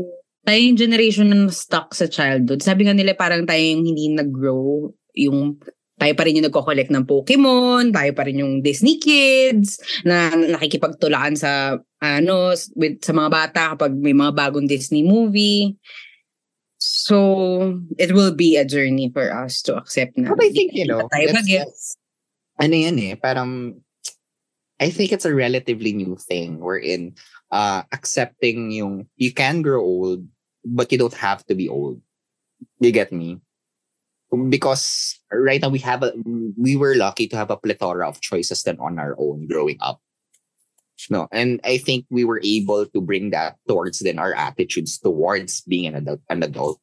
Tayo yung generation na stuck sa childhood. Sabi nga nila parang tayo yung hindi nag-grow, yung tayo pa rin yung nagko-collect ng Pokemon, tayo pa rin yung Disney kids na nakikipagtulaan sa ano with sa mga bata kapag may mga bagong Disney movie. So, it will be a journey for us to accept na. But I think, you know, tayo that's- bagets. ano yan eh, parang, I think it's a relatively new thing wherein uh, accepting yung, you can grow old, but you don't have to be old. You get me? Because right now we have a, we were lucky to have a plethora of choices than on our own growing up. No, and I think we were able to bring that towards then our attitudes towards being an adult, an adult.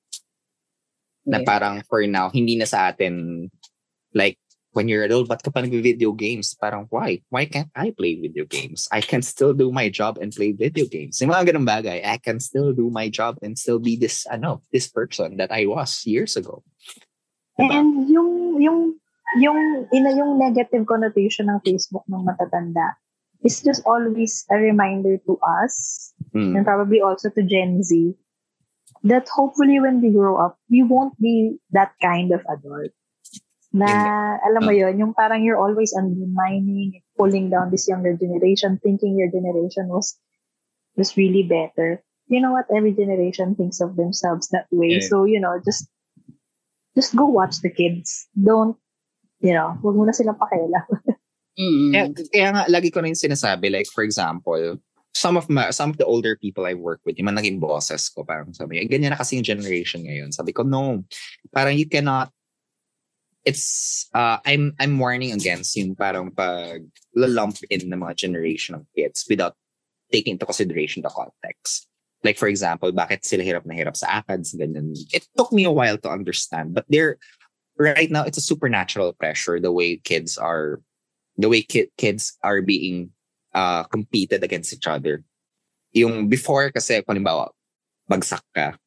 Na parang for now, hindi na sa atin, like, when you're adult, ba't ka pa nag-video games? Parang, why? Why can't I play video games? I can still do my job and play video games. Yung mga ganun bagay, I can still do my job and still be this, ano, this person that I was years ago. Diba? And yung, yung, yung, ina yung negative connotation ng Facebook ng matatanda is just always a reminder to us Mm. and probably also to Gen Z that hopefully when we grow up, we won't be that kind of adult. Na, alam mo yon yung parang you're always undermining, pulling down this younger generation, thinking your generation was was really better. You know what? Every generation thinks of themselves that way. Yeah. So, you know, just just go watch the kids. Don't, you know, huwag mo na silang pakialam. [LAUGHS] Mm-mm. Kaya, kaya nga, lagi ko rin sinasabi, like, for example, some of my, some of the older people I work with, yung mga naging bosses ko, parang sabi, "Eh, ganyan na kasi yung generation ngayon. Sabi ko, no, parang you cannot, it's, uh, I'm, I'm warning against yung parang pag lump in the mga generation of kids without taking into consideration the context. Like, for example, bakit sila hirap na hirap sa ACADS, ganyan. It took me a while to understand, but they're, right now, it's a supernatural pressure, the way kids are the way ki- kids are being uh, competed against each other. Yung before kasi, halimbawa, bagsak ka,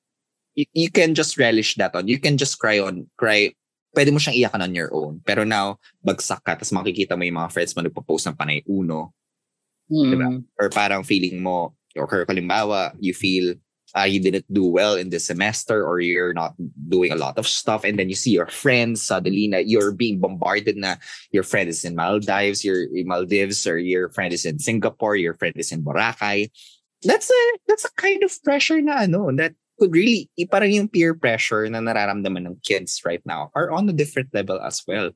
you, you can just relish that on. You can just cry on, cry, pwede mo siyang iyakan on your own. Pero now, bagsak ka, tapos makikita mo yung mga friends mo nagpo-post ng panay uno, Mm. Diba? or parang feeling mo, or kalimbawa, you feel uh, you didn't do well in this semester or you're not doing a lot of stuff and then you see your friends suddenly na you're being bombarded na your friend is in Maldives, your in Maldives or your friend is in Singapore, your friend is in Boracay. That's a that's a kind of pressure na ano that could really parang yung peer pressure na nararamdaman ng kids right now are on a different level as well.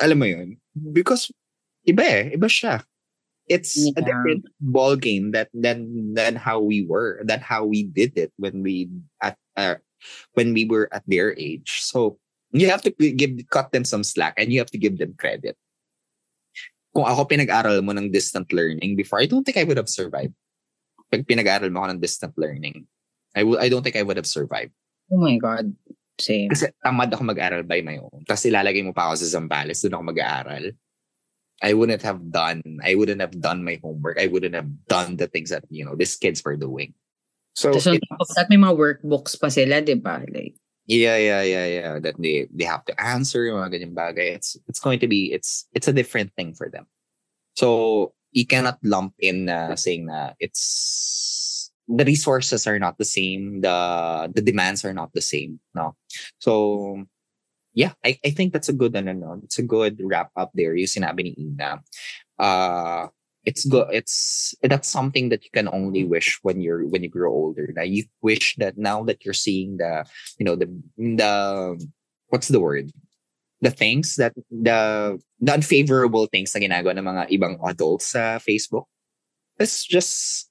Alam mo yun? Because iba eh, iba siya. It's a Yeah. different ball game that than than how we were, than how we did it when we at uh, when we were at their age. So you have to give cut them some slack and you have to give them credit. Kung ako pinag-aral mo ng distant learning before, I don't think I would have survived. Pag pinag-aral mo ako ng distant learning, I will I don't think I would have survived. Oh my God. Same. Kasi tamad ako mag-aral by my own. Tapos ilalagay mo pa ako sa Zambales, doon ako mag-aaral. I wouldn't have done, I wouldn't have done my homework. I wouldn't have done the things that, you know, these kids were doing. So, Tapos on top of that, may mga workbooks pa sila, di ba? Like, yeah, yeah, yeah, yeah. That they, they have to answer, yung mga ganyang bagay. It's, it's going to be, it's, it's a different thing for them. So, you cannot lump in uh, saying na it's, the resources are not the same. The, the demands are not the same. No. So, yeah, I, I think that's a good, ano, no, it's a good wrap up there. Yung sinabi ni. Uh, it's good. It's, that's something that you can only wish when you're, when you grow older. Na you wish that now that you're seeing the, you know, the, the, what's the word? The things that, the, the unfavorable things na ginagawa ng mga ibang adults sa Facebook. It's just,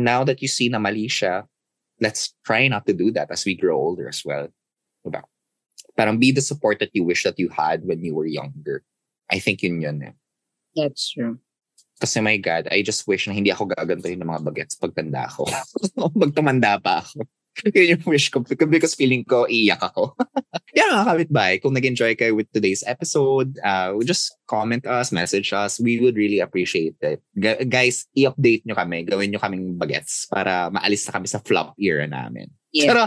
now that you see na mali siya, let's try not to do that as we grow older as well. Diba? Parang be the support that you wish that you had when you were younger. I think yun yun eh. that's true. Kasi my God, I just wish na hindi ako gagantuhin ng mga bagets pagtanda ko. Pag [LAUGHS] tumanda pa ako. [LAUGHS] Yun yung wish ko because feeling ko iiyak ako. [LAUGHS] Yan mga kapitbahay, kung nag-enjoy kayo with today's episode, uh, just comment us, message us. We would really appreciate it. Gu- guys, i-update nyo kami. Gawin nyo kaming bagets para maalis na kami sa flop era namin. Yeah. Pero,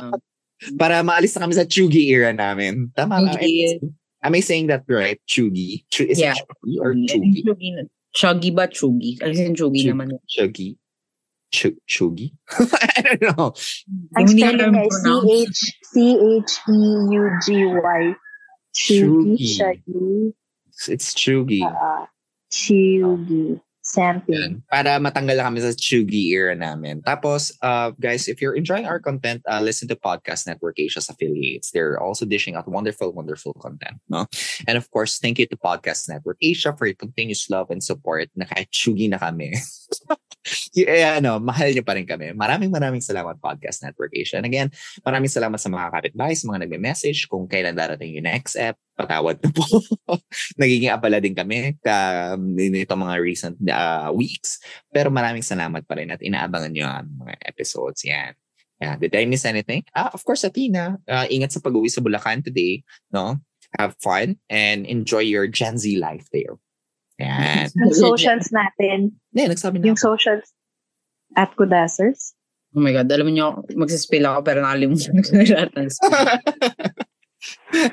para maalis na kami sa chuggy era namin. Tama ba? Chuggy. Am I saying that right? Chugi? Ch- is Yeah. it Chugi or Chugi. Chugi? Chugi. ba Chugi? Alisin Chugi Chug- naman. Chugi? Ch- Chugi? [LAUGHS] I don't know. I'm spelling alam nga is. C-H-C-H-E-U-G-Y. Chugi, Chugi. It's Chugi. uh, Chugi, something. Yan. Para matanggal lang kami sa Chugi era namin. Tapos, uh, guys, if you're enjoying our content, uh, listen to Podcast Network Asia's affiliates. They're also dishing out wonderful, wonderful content. No? And of course, thank you to Podcast Network Asia for your continuous love and support na kahit Chugi na kami. [LAUGHS] [LAUGHS] yeah, ano, mahal niyo pa rin kami. Maraming maraming salamat Podcast Network Asia. And again, maraming salamat sa mga kapitbahay, sa mga nagme-message kung kailan darating yung next ep. Patawad na po. [LAUGHS] Nagiging abala din kami ka, nito mga recent uh, weeks. Pero maraming salamat pa rin at inaabangan nyo ang mga episodes. Yan. Yeah. Did I miss anything? Ah, of course, Athena. Uh, ingat sa pag-uwi sa Bulacan today. No? Have fun and enjoy your Gen Z life there. Yan. Yung socials natin, Yeah, nagsabi na. yung socials at Kudasers. Oh my God, alam niyo, magsispill ako pero nakalimutan ko na lahat ng [LAUGHS] spill.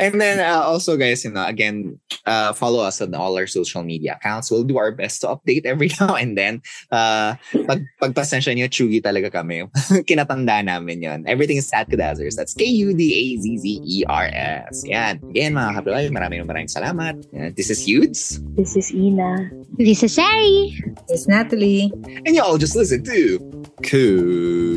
And then uh, also guys you know again uh, follow us on all our social media accounts. We'll do our best to update every [LAUGHS] now and then. Uh, pag pagpasensya niyo chugi talaga kami. [LAUGHS] Kinatanda namin yon everything is at Kudazers that's K-U-D-A-Z-Z-E-R-S yan. Again mga kapilay maraming maraming salamat. This is Yudes. This is Ina. This is Sari. It's Natalie. and y'all just listen to Cool